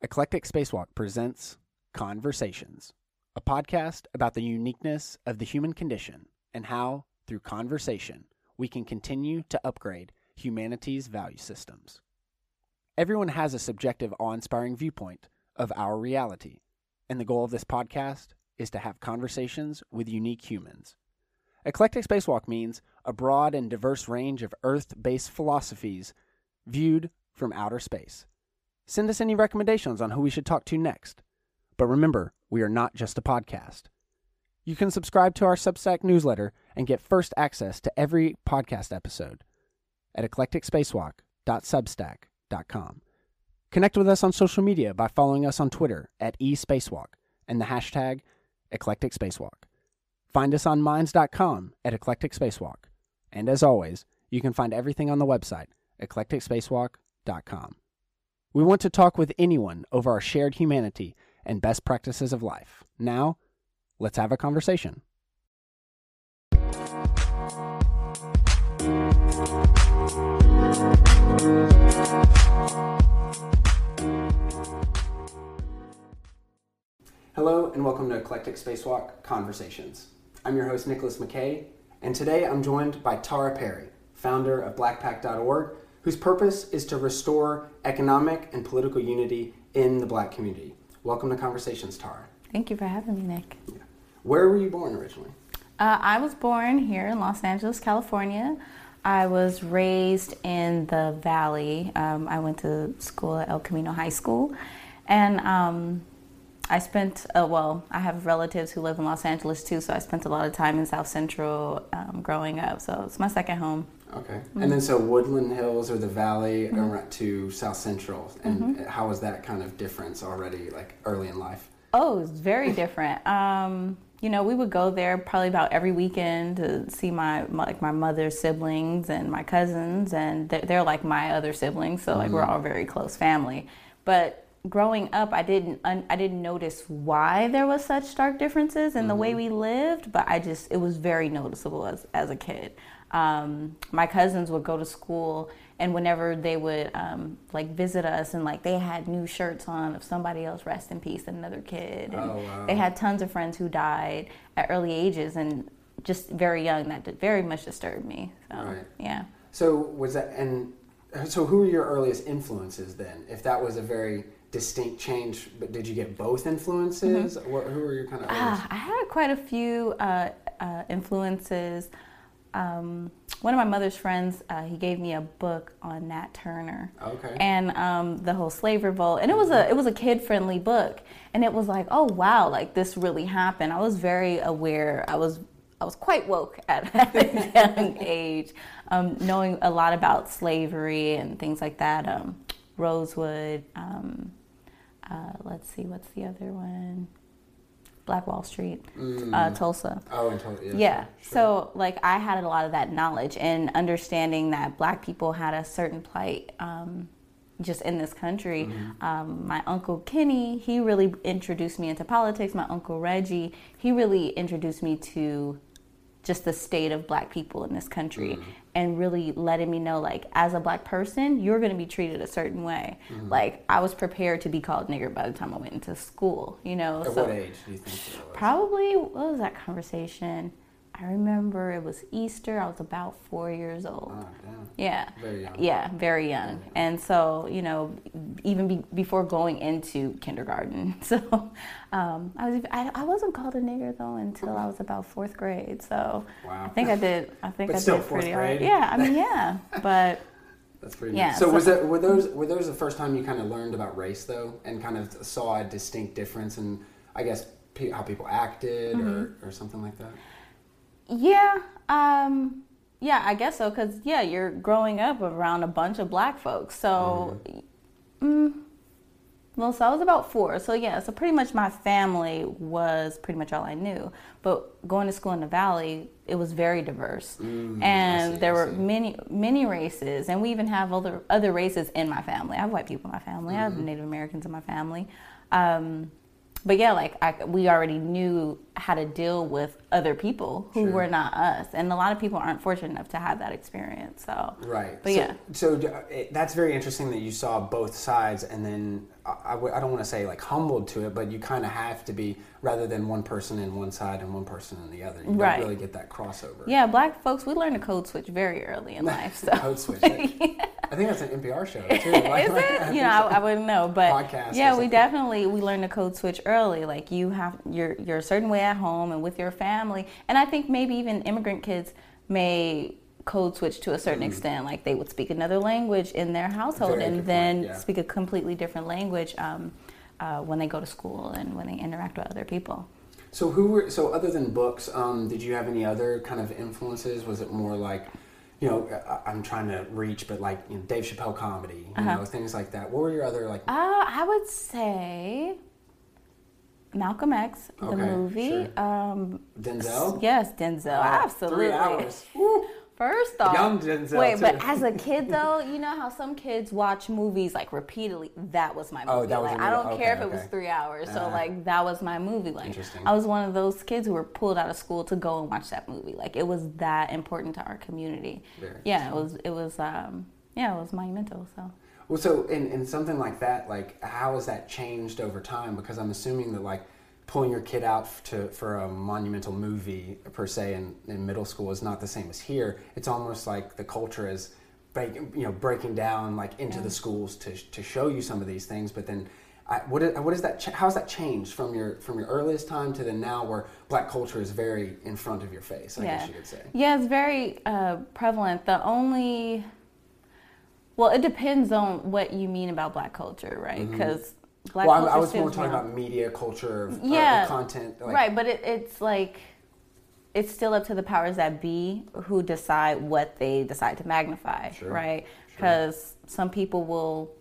Eclectic Spacewalk presents Conversations, a podcast about the uniqueness of the human condition and how, through conversation, we can continue to upgrade humanity's value systems. Everyone has a subjective, awe inspiring viewpoint of our reality, and the goal of this podcast is to have conversations with unique humans. Eclectic Spacewalk means a broad and diverse range of Earth based philosophies viewed from outer space. Send us any recommendations on who we should talk to next. But remember, we are not just a podcast. You can subscribe to our Substack newsletter and get first access to every podcast episode at eclecticspacewalk.substack.com. Connect with us on social media by following us on Twitter at eSpacewalk and the hashtag Eclectic Spacewalk. Find us on minds.com at Eclectic Spacewalk. And as always, you can find everything on the website, eclecticspacewalk.com. We want to talk with anyone over our shared humanity and best practices of life. Now, let's have a conversation. Hello, and welcome to Eclectic Spacewalk Conversations. I'm your host, Nicholas McKay, and today I'm joined by Tara Perry, founder of blackpact.org, whose purpose is to restore economic and political unity in the black community. Welcome to Conversations, Tara. Thank you for having me, Nick. Where were you born originally? Uh, I was born here in Los Angeles, California. I was raised in the Valley. Um, I went to school at El Camino High School, and um, I spent, uh, well, I have relatives who live in Los Angeles too, so I spent a lot of time in South Central um, growing up. So it's my second home. Okay. Mm-hmm. And then so Woodland Hills or the Valley mm-hmm. to South Central. And mm-hmm. how was that kind of difference already, like early in life? Oh, it's very different. Um, you know, we would go there probably about every weekend to see my, my like my mother's siblings and my cousins, and they're, they're like my other siblings, so like we're mm-hmm. all very close family. But growing up, I didn't I didn't notice why there was such stark differences in the way mm-hmm. we lived, but I just it was very noticeable as as a kid. Um, my cousins would go to school, and whenever they would um, like visit us, and like they had new shirts on of somebody else, rest in peace, another kid. And oh, wow. They had tons of friends who died at early ages and just very young. That very much disturbed me. So, right. Yeah. So was that and so who were your earliest influences then? If that was a very distinct change, but did you get both influences? Mm-hmm. What, who were your kind of? Uh, I had quite a few uh, uh, influences. Um, one of my mother's friends, uh, he gave me a book on Nat Turner, okay. and um, the whole slave revolt, and it was a it was a kid friendly book, and it was like, oh wow, like this really happened. I was very aware. I was I was quite woke at, at a young age, um, knowing a lot about slavery and things like that. Um, Rosewood, um, uh, let's see, what's the other one? Black Wall Street, mm. uh, Tulsa. Oh, in Tulsa. Yeah. yeah. Sure. So, like, I had a lot of that knowledge and understanding that Black people had a certain plight. Um, just in this country, mm-hmm. um, my uncle Kenny, he really introduced me into politics. My uncle Reggie, he really introduced me to just the state of black people in this country mm-hmm. And really letting me know like as a black person you're going to be treated a certain way. Mm-hmm. like i was prepared to be called nigger by the time i went into school you know? At so what age do you think probably what was that conversation I remember it was Easter. I was about four years old. Oh, yeah. Very young. Yeah, very young. Very young. And so, you know, even be, before going into kindergarten. So um, I was I, I, wasn't called a nigger though until I was about fourth grade. So wow. I think I did. I think but I still did pretty hard. Yeah, I mean, yeah, but. That's pretty. Yeah. So, so, was that were those were those the first time you kind of learned about race though, and kind of saw a distinct difference in, I guess, how people acted mm-hmm. or, or something like that? Yeah, um, yeah, I guess so. Cause yeah, you're growing up around a bunch of black folks. So, mm-hmm. mm, well, so I was about four. So yeah, so pretty much my family was pretty much all I knew. But going to school in the valley, it was very diverse, mm, and see, there were many many races, and we even have other other races in my family. I have white people in my family. Mm-hmm. I have mm-hmm. Native Americans in my family. Um, but yeah, like I, we already knew how to deal with other people who Sure. were not us, and a lot of people aren't fortunate enough to have that experience. So Right. But so, yeah. So it, eh, that's very interesting that you saw both sides, and then I, w- I don't want to say like humbled to it, but you kind of have to be rather than one person in one side and one person in the other. You Right. don't really get that crossover. yeah, black folks we learn to code switch very early in life. So Code switch. I think that's an NPR show too. Like- Is I it? You know, I. I wouldn't know, but Podcast yeah, we definitely we learn to code switch early. Like you have you're you're a certain way at home and with your family, and I think maybe even immigrant kids may code switch to a certain extent. Like they would speak another language in their household. Very and then yeah. speak a completely different language um, uh, when they go to school and when they interact with other people. So who were so other than books? Um, did you have any other kind of influences? Was it more like, you know, I, I'm trying to reach, but like you know, Dave Chappelle comedy, you Uh-huh. know, things like that. What were your other like? Uh, I would say Malcolm X, the Okay, movie. sure. Um, Denzel. Yes, Denzel. Wow, absolutely. Three hours. Woo. First off, Young wait, but as a kid though, you know how some kids watch movies like repeatedly. That was my movie. Oh, that was like I don't care Okay, if it was three hours. So Uh, like that was my movie. Like Interesting. I was one of those kids who were pulled out of school to go and watch that movie. Like it was that important to our community. Very yeah, it was. It was. Um, yeah, it was monumental. So. Well, so in, in something like that, like how has that changed over time? Because I'm assuming that like pulling your kid out to for a monumental movie per se in, in middle school is not the same as here. It's almost like the culture is break, you know breaking down like into the schools to, to show you some of these things, but then. I, what, is, what is that? ch- How's that changed from your from your earliest time to the now, where black culture is very in front of your face? I yeah. guess you could say. Yeah, it's very uh, prevalent. The only, well, it depends on what you mean about black culture, right? Because black well, culture I, I was more talking from- about media culture, of, uh, Yeah, content, like, right, but it, it's like it's still up to the powers that be who decide what they decide to magnify, Sure, right? sure. Because some people will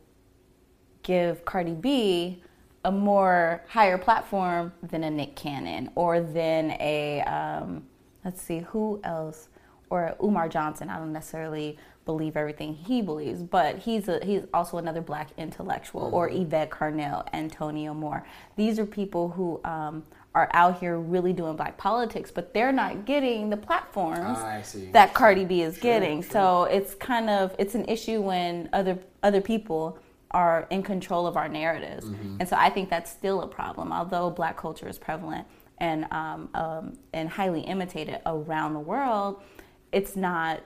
give Cardi B a more higher platform than a Nick Cannon or than a um, let's see who else or Umar Johnson. I don't necessarily believe everything he believes, but he's a he's also another black intellectual or Yvette Carnell, Antonio Moore. These are people who um, are out here really doing black politics, but they're not getting the platforms that Cardi B is Sure, getting. sure. So it's kind of it's an issue when other other people are in control of our narratives, Mm-hmm. and so I think that's still a problem. Although black culture is prevalent and um, um, and highly imitated around the world, it's not.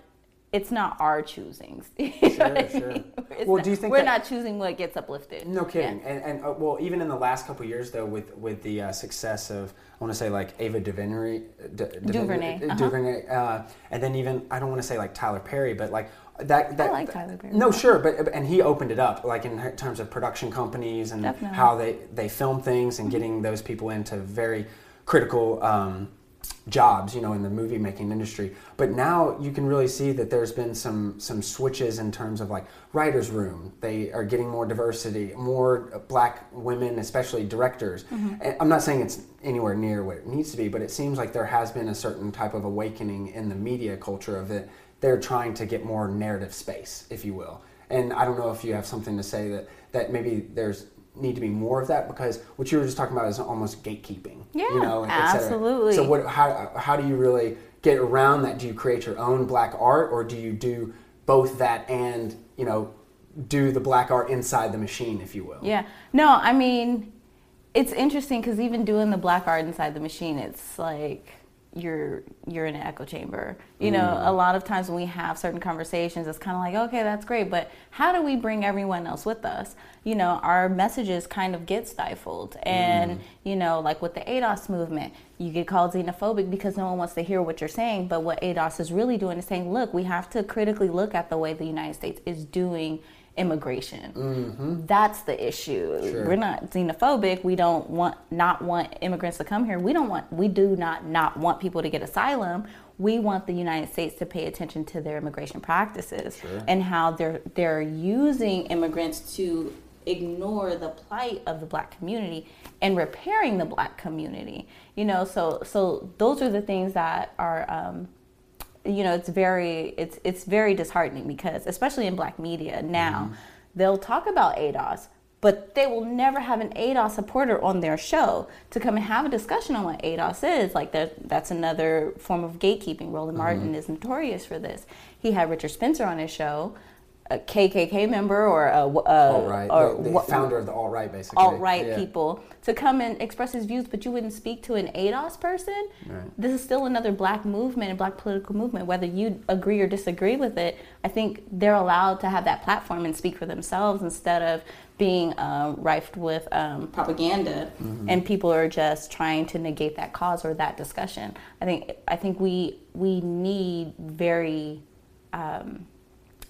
It's not our choosings. You know Sure, I sure. mean? Well, not- do you think we're that- not choosing what gets uplifted? No kidding. Yeah. And, and uh, well, even in the last couple of years, though, with with the uh, success of I want to say like Ava DuVernay, D- DuVernay, uh-huh. DuVernay, uh, and then even I don't want to say like Tyler Perry, but like that. that like Tyler Perry. No, sure, but and he opened it up like in terms of production companies and Definitely. how they they film things and getting those people into very critical. Um, jobs you know in the movie making industry. But now you can really see that there's been some some switches in terms of like writers room. They are getting more diversity more black women especially directors. Mm-hmm. And i'm not saying it's anywhere near what it needs to be but it seems like there has been a certain type of awakening in the media culture of it. They're trying to get more narrative space if you will. And i don't know if you have something to say that that maybe there's need to be more of that because what you were just talking about is almost gatekeeping Yeah, you know absolutely. so what how, how do you really get around that do you create your own black art or do you do both that and you know do the black art inside the machine if you will Yeah. No, I mean, it's interesting because even doing the black art inside the machine, it's like you're you're in an echo chamber. You know, Mm. a lot of times when we have certain conversations, it's kind of like, okay, that's great, but how do we bring everyone else with us? You know, our messages kind of get stifled, and Mm. you know, like with the ADOS movement, you get called xenophobic because no one wants to hear what you're saying. But what ADOS is really doing is saying, look, we have to critically look at the way the United States is doing immigration. That's the issue. Mm-hmm. Sure. We're not xenophobic. We don't want not want immigrants to come here. We don't want we do not not want people to get asylum. We want the United States to pay attention to their immigration practices Sure. and how they're they're using immigrants to ignore the plight of the black community and repairing the black community. You know, so so those are the things that are um, you know it's very it's it's very disheartening because especially in black media now they'll talk about ADOS but they will never have an ADOS supporter on their show to come and have a discussion on what ADOS is. Like that, that's another form of gatekeeping. Roland mm-hmm. Martin is notorious for this. He had Richard Spencer on his show, a KKK member or a, a right, or the, the founder of the alt right, basically alt right yeah. people to come and express his views, but you wouldn't speak to an ADOS person. Right. This is still another black movement and black political movement. Whether you agree or disagree with it, I think they're allowed to have that platform and speak for themselves instead of being uh, rife with um, propaganda, mm-hmm. and people are just trying to negate that cause or that discussion. I think I think we we need very um,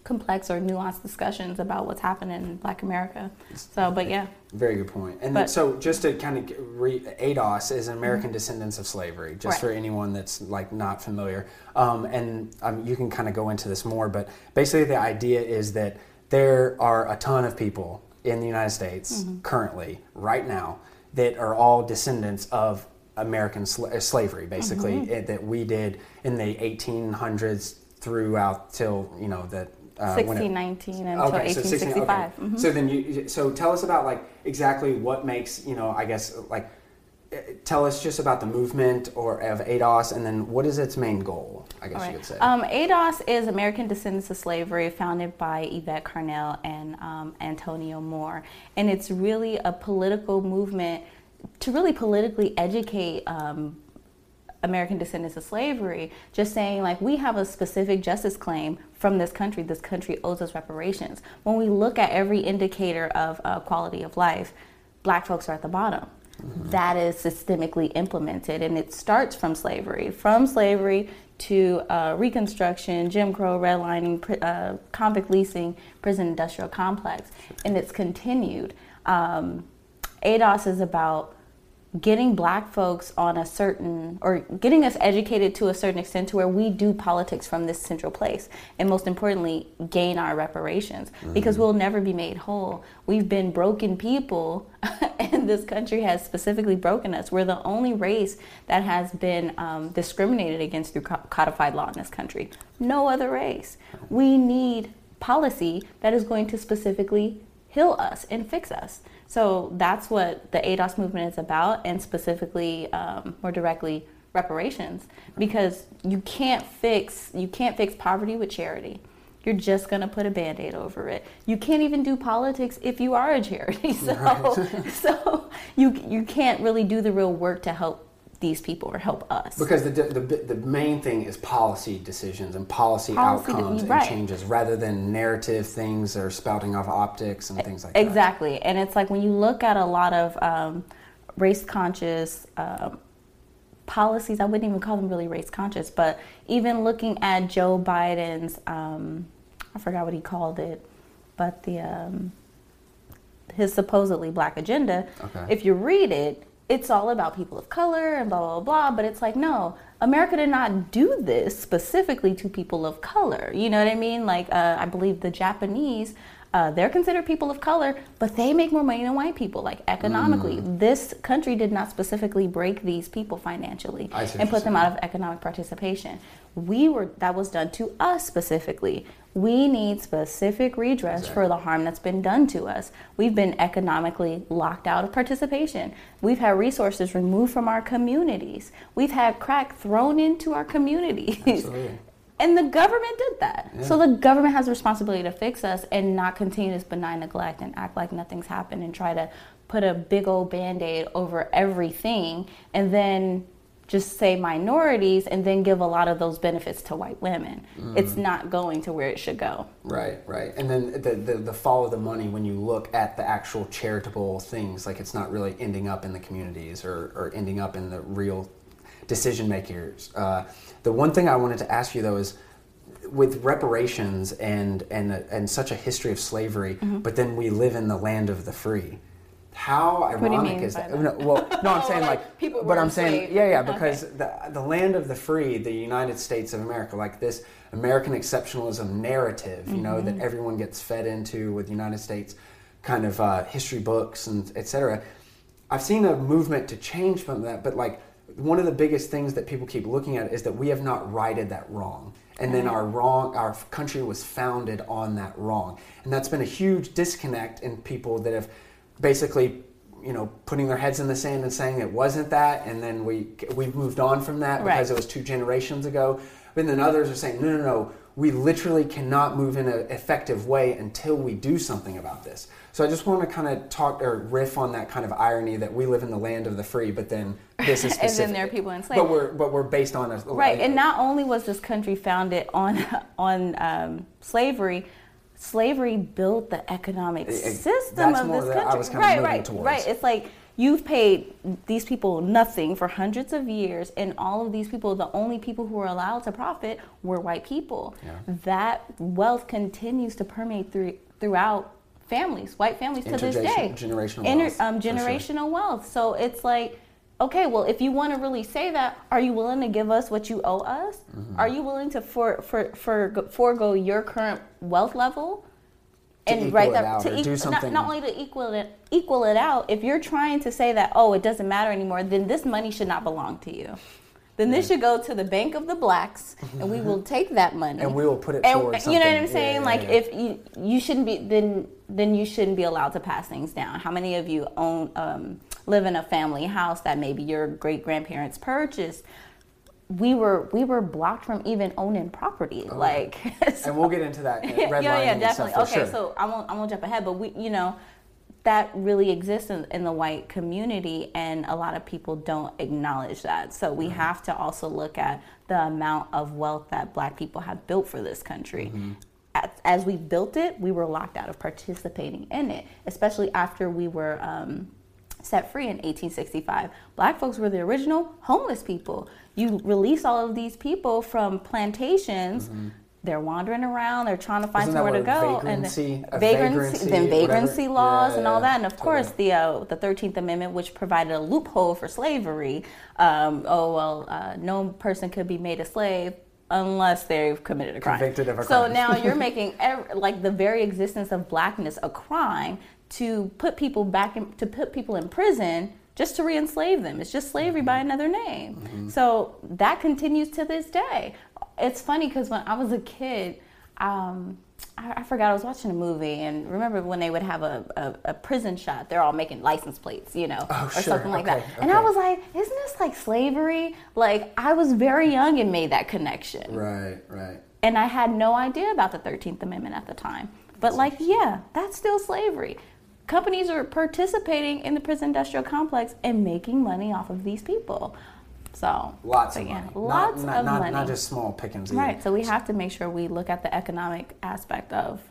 complex or nuanced discussions about what's happening in Black America. So, but yeah. Very good point. And but, so, just to kind of read, ADOS is American mm-hmm. Descendants of Slavery, just right. for anyone that's like not familiar. Um, and um, you can kind of go into this more, but basically, the idea is that there are a ton of people in the United States mm-hmm. currently, right now, that are all descendants of American sl- slavery, basically, mm-hmm. it, that we did in the 1800s throughout till you know the uh, 1619 until okay, 1865. So, okay. mm-hmm. so then you so tell us about like exactly what makes you know I guess like uh, tell us just about the movement or of ADOS and then what is its main goal I guess right. you could say. Um, ADOS is American Descendants of Slavery founded by Yvette Carnell and um, Antonio Moore and it's really a political movement to really politically educate um, American descendants of slavery, just saying like we have a specific justice claim from this country. This country owes us reparations. When we look at every indicator of uh, quality of life, black folks are at the bottom. Mm-hmm. That is systemically implemented, and it starts from slavery. From slavery to uh, Reconstruction, Jim Crow, redlining, uh, convict leasing, prison industrial complex, and it's continued. Um, ADOS is about getting black folks on a certain or getting us educated to a certain extent to where we do politics from this central place and most importantly gain our reparations. Mm-hmm. because we'll never be made whole. We've been broken people and this country has specifically broken us. We're the only race that has been um, discriminated against through codified law in this country. No other race. We need policy that is going to specifically heal us and fix us so that's what the ADOS movement is about, and specifically, um, more directly, reparations. Because you can't fix you can't fix poverty with charity. You're just gonna put a band-aid over it. You can't even do politics if you are a charity. So, right. so you you can't really do the real work to help these people or help us. Because the, the, the main thing is policy decisions and policy, policy outcomes right. and changes rather than narrative things or spouting off optics and things like exactly. that. Exactly. And it's like when you look at a lot of um, race conscious um, policies, I wouldn't even call them really race conscious, but even looking at Joe Biden's, um, I forgot what he called it, but the um, his supposedly black agenda, okay. if you read it, it's all about people of color and blah, blah, blah. But it's like, no, America did not do this specifically to people of color. You know what I mean? Like, uh, I believe the Japanese. Uh, they're considered people of color, but they make more money than white people, like economically. Mm. This country did not specifically break these people financially and put them out of economic participation. We were that was done to us specifically. We need specific redress exactly. for the harm that's been done to us. We've been economically locked out of participation. We've had resources removed from our communities. We've had crack thrown into our communities. and the government did that. Yeah. So the government has a responsibility to fix us and not continue this benign neglect and act like nothing's happened and try to put a big old band aid over everything and then just say minorities and then give a lot of those benefits to white women. Mm. It's not going to where it should go. Right, right. And then the, the, the fall of the money when you look at the actual charitable things, like it's not really ending up in the communities or, or ending up in the real decision makers. Uh, the one thing I wanted to ask you though is with reparations and, and, and such a history of slavery, mm-hmm. but then we live in the land of the free how ironic is that? that? Well, no, I'm saying like, people but I'm saying, yeah, yeah, because okay. the the land of the free, the United States of America, like this American exceptionalism narrative, you mm-hmm. know, that mm-hmm. everyone gets fed into with United States kind of uh, history books and etc. I've seen a movement to change from that, but like one of the biggest things that people keep looking at is that we have not righted that wrong and then our wrong our country was founded on that wrong and that's been a huge disconnect in people that have basically you know putting their heads in the sand and saying it wasn't that and then we we've moved on from that because Right. it was two generations ago but then others are saying no no no we literally cannot move in an effective way until we do something about this so i just want to kind of talk or riff on that kind of irony that we live in the land of the free but then this is And then there are people enslaved. but we're but we're based on a Right, and not only was this country founded on on um, slavery, slavery built the economic It- it- system of this country. right, right, towards. right. It's like you've paid these people nothing for hundreds of years, and all of these people, the only people who were allowed to profit were white people. Yeah. That wealth continues to permeate through throughout families, white families to this day. Intergenerational Inter- wealth, um, for sure. generational wealth. So it's like, okay, well, if you want to really say that, are you willing to give us what you owe us? Mm-hmm. Are you willing to for, for, for, forego your current wealth level? and equal it out or do something- Not, not only to equal it equal it out. If you're trying to say that oh it doesn't matter anymore, then this money should not belong to you. Then this should go to the Bank of the Blacks, and we will take that money And we will put it and towards you know what. I'm saying? yeah, like yeah. if you you shouldn't be then then you shouldn't be allowed to pass things down. How many of you own um, live in a family house that maybe your great grandparents purchased? We were we were blocked from even owning property. like Oh, and we'll get into that uh, yeah, yeah, definitely. okay, sure. so I won't I won't jump ahead, but we you know that really exists in, in the white community and a lot of people don't acknowledge that. So we have to also look at the amount of wealth that black people have built for this country. As, as we built it we were locked out of participating in it especially after we were um, set free in 1865 black folks were the original homeless people. You release all of these people from plantations they're wandering around they're trying to find Isn't somewhere to go and vagrancy- a vagrancy, vagrancy, then whatever? vagrancy laws Yeah, and all yeah, that. And of course the uh, the 13th amendment which provided a loophole for slavery um, oh well uh, no person could be made a slave unless they've committed a crime. Convicted of a crime. so now you're making ev- like the very existence of blackness a crime to put people back in, to put people in prison just to re-enslave them. It's just slavery by another name. Mm-hmm. so that continues to this day it's funny because when i was a kid um, I, I forgot I was watching a movie and remember when they would have a, a, a prison shot, they're all making license plates, you know, Oh, or sure. something like Okay, that. And I was like, isn't this like slavery? Like I was very young and made that connection. Right, right. And I had no idea about the 13th Amendment at the time. But like, yeah, that's still slavery. Companies are participating in the prison industrial complex and making money off of these people. So Lots of yeah, money. Lots not, not, of not, money. Not just small pickings. Either. Right. So we have to make sure we look at the economic aspect of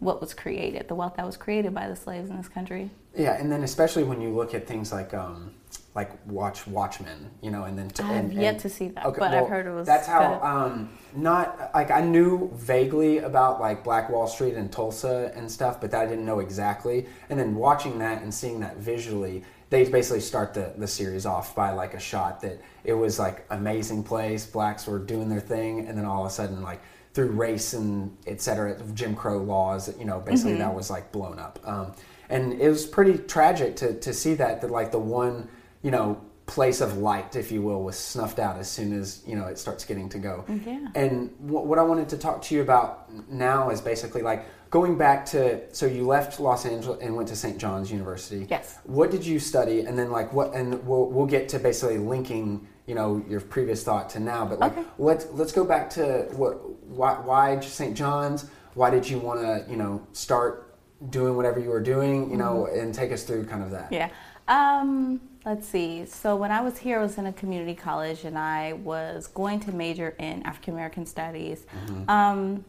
what was created, the wealth that was created by the slaves in this country. Yeah, and then especially when you look at things like um, like Watch Watchmen, you know, and then to, I have and, yet and- to see that, okay, but I've heard it was That's how um, not like I knew vaguely about like Black Wall Street and Tulsa and stuff, but that I didn't know exactly. And then watching that and seeing that visually, they basically start the the series off by like a shot that it was like amazing place, blacks were doing their thing, and then all of a sudden like through race and et cetera, Jim Crow laws, you know, basically Mm-hmm. that was like blown up. Um, and it was pretty tragic to, to see that, that like the one, you know, place of light, if you will, was snuffed out as soon as, you know, it starts getting to go. Yeah. And what, what I wanted to talk to you about now is basically like going back to, so you left Los Angeles and went to St. John's University. Yes. What did you study? And then like what, and we'll, we'll get to basically linking, you know, your previous thought to now, but like, Okay. let's, let's go back to what, why, why St. John's? Why did you want to, you know, start doing whatever you were doing, you know, and take us through kind of that? Mm-hmm. Yeah. Um, let's see. So when I was here, I was in a community college, and I was going to major in African American Studies. Um,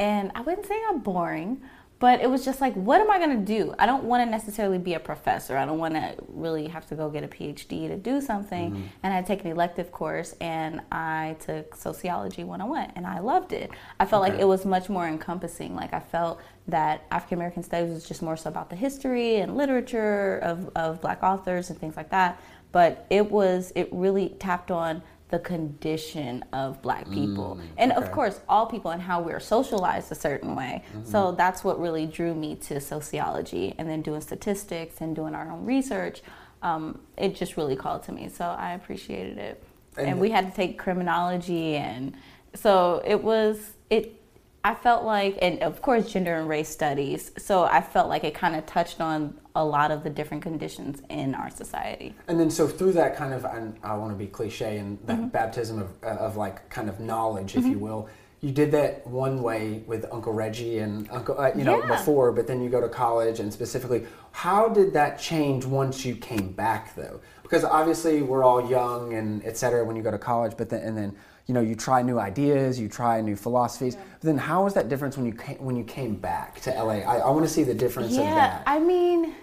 and I wouldn't say I'm boring, but it was just like, what am I going to do? I don't want to necessarily be a professor. I don't want to really have to go get a PhD to do something. Mm-hmm. And I take an elective course, and I took sociology 101, and I loved it. I felt like it was much more encompassing. Like I felt that African American studies was just more so about the history and literature of, of black authors and things like that. But it was it really tapped on the condition of black people. and of course all people and how we're socialized a certain way. So that's what really drew me to sociology and then doing statistics and doing our own research. Um, it just really called to me. So I appreciated it. And- and we had to take criminology and so it was it I felt like, and of course, gender and race studies. So I felt like it kind of touched on a lot of the different conditions in our society. And then, so through that kind of, and I want to be cliche, and that Mm-hmm. baptism of, uh, of like kind of knowledge, if you will, you did that one way with Uncle Reggie and Uncle, uh, you know, Yeah. before, but then you go to college, and specifically, how did that change once you came back, though? Because obviously, we're all young and et cetera when you go to college, but then and then. You know, you try new ideas, you try new philosophies. But then, how was that difference when you came, when you came back to LA? I, I want to see the difference of Yeah, that. I mean,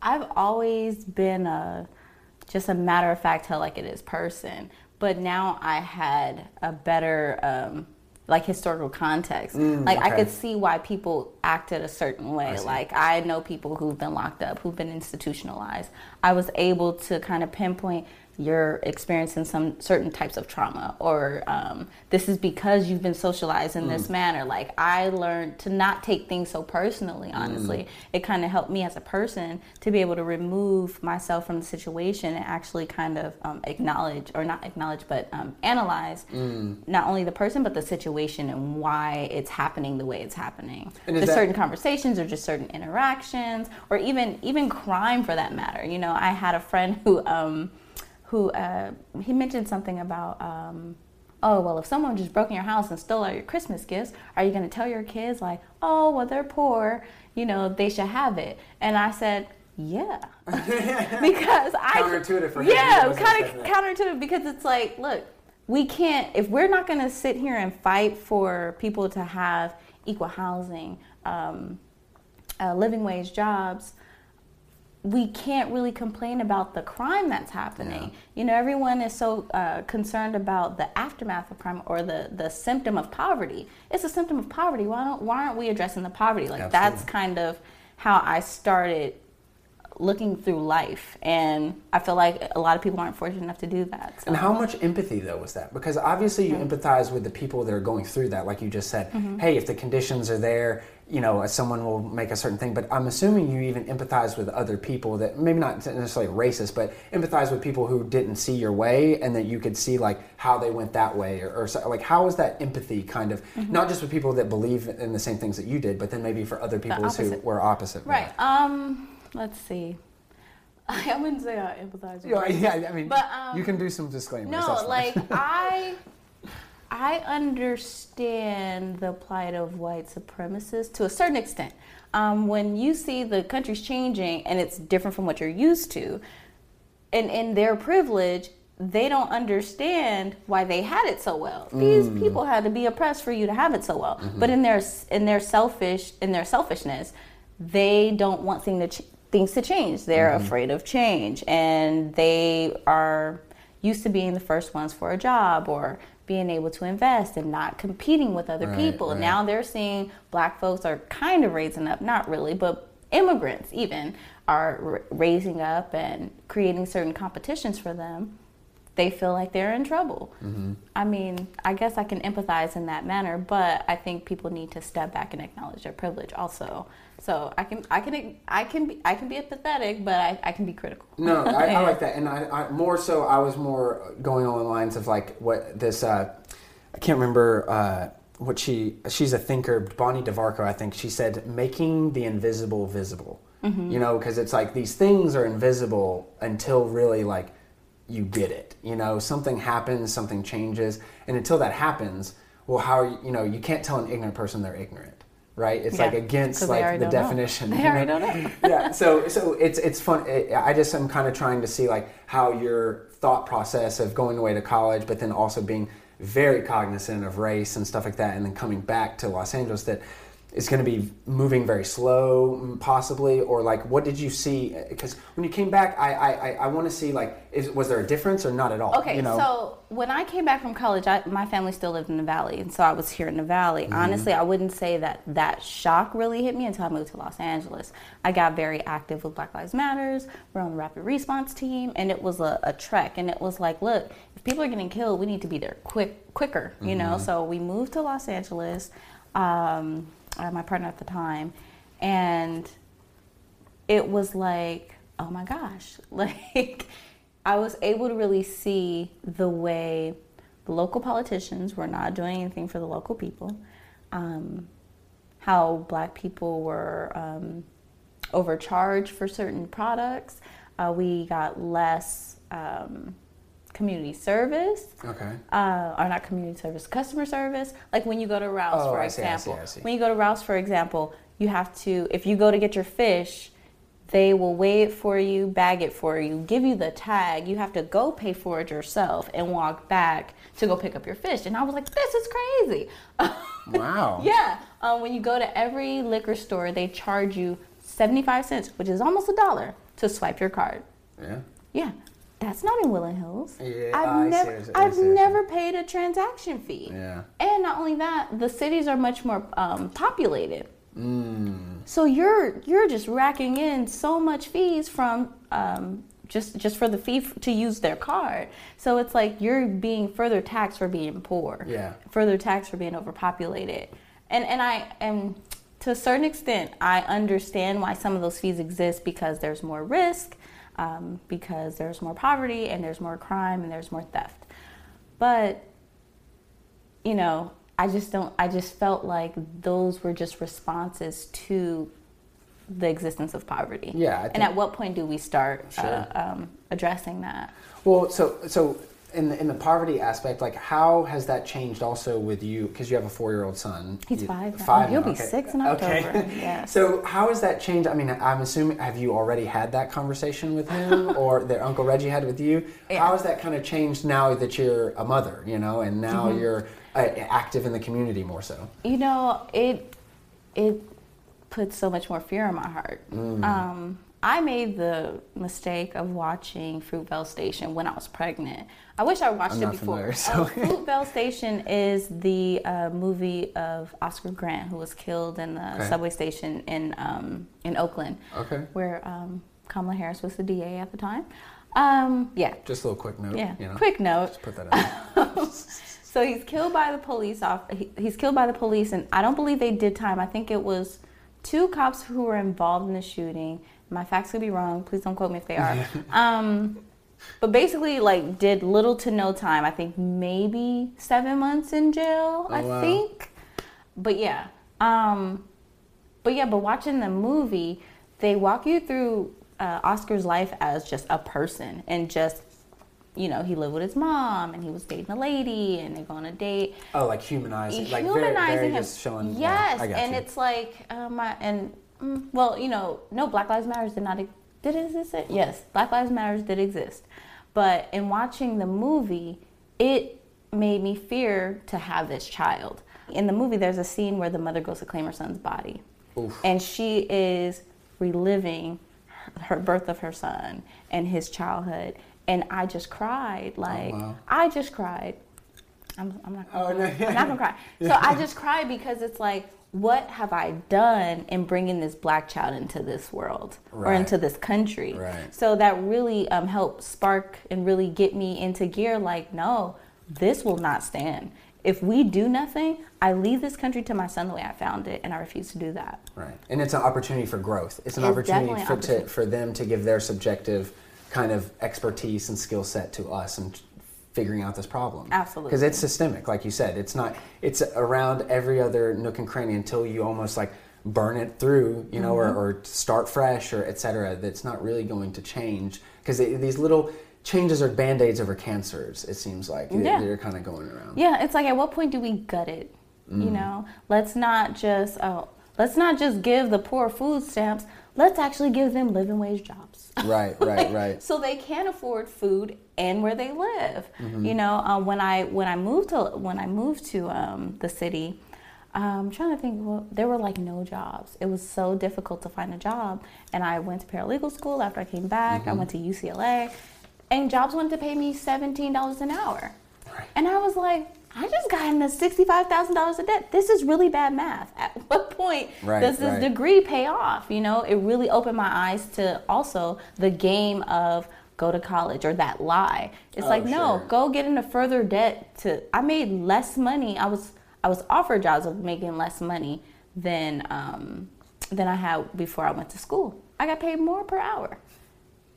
I've always been a just a matter of fact, tell like it is person. But now I had a better um, like historical context. like I could see why people acted a certain way. see. Like I know people who've been locked up, who've been institutionalized. I was able to kind of pinpoint you're experiencing some certain types of trauma or um, this is because you've been socialized in this manner. Like i learned to not take things so personally honestly. It kind of helped me as a person to be able to remove myself from the situation and actually kind of um, acknowledge or not acknowledge but um, analyze not only the person but the situation and why it's happening the way it's happening. The that- certain conversations or just certain interactions or even even crime for that matter. You know i had a friend who um who uh, he mentioned something about um oh well if someone just broke in your house and stole all your christmas gifts are you going to tell your kids like oh well they're poor you know they should have it? And i said yeah. Because i Counterintuitive for yeah kind of counterintuitive because it's like look we can't if we're not going to sit here and fight for people to have equal housing um, uh, living wage jobs we can't really complain about the crime that's happening. Yeah. You know, everyone is so uh, concerned about the aftermath of crime or the, the symptom of poverty. It's a symptom of poverty. Why don't why aren't we addressing the poverty? Like that's kind of how I started looking through life, and I feel like a lot of people aren't fortunate enough to do that. So. And how much empathy though was that? Because obviously you empathize with the people that are going through that, like you just said. Hey, if the conditions are there, you know, someone will make a certain thing. But I'm assuming you even empathize with other people that maybe not necessarily racist, but empathize with people who didn't see your way, and that you could see like how they went that way, or, or so, like how is that empathy kind of not just with people that believe in the same things that you did, but then maybe for other people who were opposite. right. Um. Let's see. I wouldn't say I empathize. With Yeah, yeah, I mean, But, um, you can do some disclaimers. No, like I I understand the plight of white supremacists to a certain extent. Um, when you see the country's changing and it's different from what you're used to, and in their privilege, they don't understand why they had it so well. Mm. These people had to be oppressed for you to have it so well. Mm-hmm. But in their in their selfish in their selfishness, they don't want thing to ch- things to change. They're mm-hmm. afraid of change, and they are used to being the first ones for a job or being able to invest and not competing with other Right, people. right. Now they're seeing black folks are kind of raising up, not really, but immigrants even are r- raising up and creating certain competitions for them. They feel like they're in trouble. Mm-hmm. I mean, I guess I can empathize in that manner, but I think people need to step back and acknowledge their privilege also. So I can, I can, I can be, I can be empathetic, but I, I can be critical. No, I, I like that, and I, I more so. I was more going on the lines of like what this. Uh, I can't remember uh, what she. She's a thinker, Bonnie DeVarco. I think she said, "Making the invisible visible." You know, because it's like these things are invisible until really like you get it. You know, something happens, something changes, and until that happens, well, how are you, you know you can't tell an ignorant person they're ignorant. Right? It's Yeah, like against like the don't know. definition. They already don't know. yeah so so it's it's fun I- i just am kind of trying to see like how your thought process of going away to college but then also being very cognizant of race and stuff like that and then coming back to los angeles that is going to be moving very slow possibly or like what did you see because when you came back i i, I, want to see like is, was there a difference or not at all Okay, you know so when I came back from college, I, my family still lived in the valley, and so I was here in the valley. Mm-hmm. Honestly, I wouldn't say that that shock really hit me until I moved to Los Angeles. I got very active with Black Lives Matters. We're on the rapid response team, and it was a, a trek. And it was like, look, if people are getting killed, we need to be there quick, quicker. You know. Mm-hmm. So we moved to Los Angeles. Um, uh, my partner at the time, and it was like, oh my gosh, like I was able to really see the way the local politicians were not doing anything for the local people. um, how black people were um, overcharged for certain products. Uh, we got less um, community service. Okay. Uh, or not community service, customer service. Like when you go to Rouse, Oh, for I see, I example. see, I see. When you go to Rouse, for example, you have to, if you go to get your fish, they will weigh it for you, bag it for you, give you the tag. You have to go pay for it yourself and walk back to go pick up your fish. And I was like, this is crazy. Wow. yeah. Um, when you go to every liquor store, they charge you 75 cents, which is almost a dollar, to swipe your card. Yeah. Yeah. That's not in Woodland Hills. Yeah, I've I never what you're- I I've never paid a transaction fee. Yeah. And not only that, the cities are much more um, populated. Mm. So you're you're just racking in so much fees from um, just just for the fee f- to use their card. So it's like you're being further taxed for being poor. Yeah. Further taxed for being overpopulated. And and I am to a certain extent I understand why some of those fees exist because there's more risk, um, because there's more poverty and there's more crime and there's more theft. But you know, I just don't, I just felt like those were just responses to the existence of poverty. Yeah, and at what point do we start Sure. uh, um, addressing that? Well, so so in the, in the poverty aspect, like how has that changed also with you? Because you have a four year old son. He's You- five. Five. He'll now, be okay. six in Okay. October, yes. So how has that changed? I mean, I'm assuming have you already had that conversation with him, or that Uncle Reggie had with you? Yeah. How has that kind of changed now that you're a mother? You know, and now Mm-hmm. you're uh, active in the community more so. You know, it it puts so much more fear in my heart. Mm. Um, I made the mistake of watching Fruitvale Station when I was pregnant. I wish I watched I'm it before. familiar, so- Uh, Fruitvale Station is the uh, movie of Oscar Grant, who was killed in the Okay. subway station in um, in Oakland, Okay. where um, Kamala Harris was the DA at the time. Um, yeah, Just a little quick note. yeah. You know, Quick note. Just put that out. So he's killed by the police off. He, he's killed by the police, and I don't believe they did time. I think it was two cops who were involved in the shooting. My facts could be wrong. Please don't quote me if they are. um, but basically, like, did little to no time. I think maybe seven months in jail. I Oh, wow. think. But yeah. Um, but yeah. But watching the movie, they walk you through uh, Oscar's life as just a person and just you know, he lived with his mom and he was dating a lady and they go on a date. Oh, like humanizing, like very, Humanizing very him. just showing. yes, yeah, I and you. it's like, um, I, and mm, well, you know, no, Black Lives Matter did not, did it exist? Yes, Black Lives Matter did exist. But in watching the movie, it made me fear to have this child. In the movie, there's a scene where the mother goes to claim her son's body. Oof. And she is reliving her- birth of her son and his childhood. And I just cried. Like, Oh, wow. I just cried. I'm, I'm not gonna Oh, no, I'm not gonna cry. So I just cried because it's like, what have I done in bringing this black child into this world or into this country? Right. So that really um, helped spark and really get me into gear. Like, no, this will not stand. If we do nothing, I leave this country to my son the way I found it, and I refuse to do that. Right, and it's an opportunity for growth. It's an It's opportunity for opportunity. To, for them to give their subjective kind of expertise and skill set to us and figuring out this problem. Absolutely. because it's systemic, like you said. It's not. It's around every other nook and cranny until you almost like burn it through, you know, Mm-hmm. or, or start fresh, or et cetera. That's not really going to change because these little changes are band aids over cancers. It seems like Yeah. they're kind of going around. Yeah, it's like at what point do we gut it? You know, let's not just oh, let's not just give the poor food stamps. Let's actually give them living wage jobs. Right, right, Like, right. So they can afford food and where they live. Mm-hmm. You know, uh, when I when I moved to when I moved to um, the city, um, I'm trying to think. Well, there were like no jobs. It was so difficult to find a job, and I went to paralegal school after I came back. Mm-hmm. I went to UCLA, and jobs wanted to pay me seventeen dollars an hour, Right. and I was like. I just got into sixty-five thousand dollars of debt. This is really bad math. At what point Right, does this right. degree pay off? You know, it really opened my eyes to also the game of go to college or that lie. It's Oh, like no, sure. go get into further debt. To I made less money. I was I was offered jobs of making less money than um, than I had before I went to school. I got paid more per hour.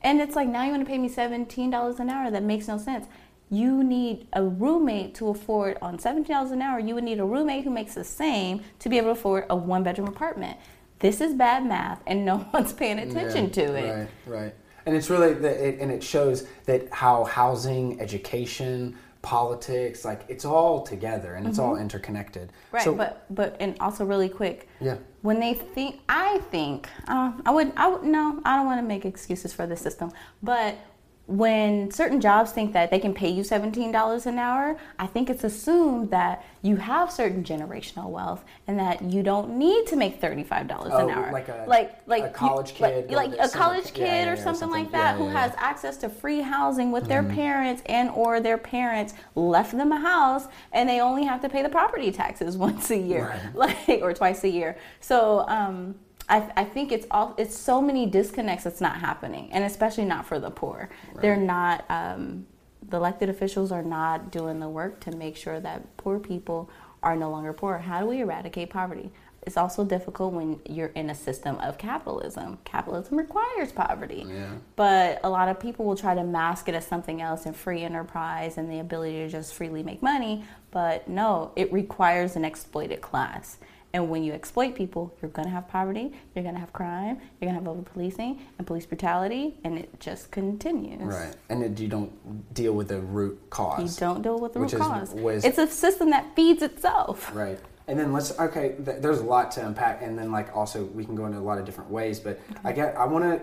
And it's like now you want to pay me seventeen dollars an hour. That makes no sense. You need a roommate to afford on $17 an hour, you would need a roommate who makes the same to be able to afford a one bedroom apartment. This is bad math and no one's paying attention Yeah, to it. Right, right. And it's really the, it, and it shows that how housing, education, politics, like it's all together and it's all interconnected. Mm-hmm. Right, So- but but and also really quick. Yeah. When they think, I think, uh, I would, I would no, I don't want to make excuses for the system, but when certain jobs think that they can pay you seventeen dollars an hour, I think it's assumed that you have certain generational wealth and that you don't need to make thirty five dollars Oh, an hour. like a- like like a college like- kid or like, a something- college kid yeah, or or something like that, Yeah, who yeah, Mm-hmm. has access to free housing with their parents and or their parents left them a house and they only have to pay the property taxes once a year like or twice a year so um, I, I think it's all it's so many disconnects that's not happening and especially not for the poor they're not um, the elected officials are not doing the work to make sure that poor people are no longer poor how do we eradicate poverty it's also difficult when you're in a system of capitalism. Capitalism requires poverty. Yeah. But a lot of people will try to mask it as something else and free enterprise and the ability to just freely make money. But no, it requires an exploited class. And when you exploit people, you're going to have poverty, you're going to have crime, you're going to have over policing and police brutality, and it just continues. Right, and it, you don't deal with the root cause. You don't deal with the root is- cause. was- it's a system that feeds itself. Right, and then let's okay. Th- there's a lot to unpack, and then like also we can go into a lot of different ways. But I get I want to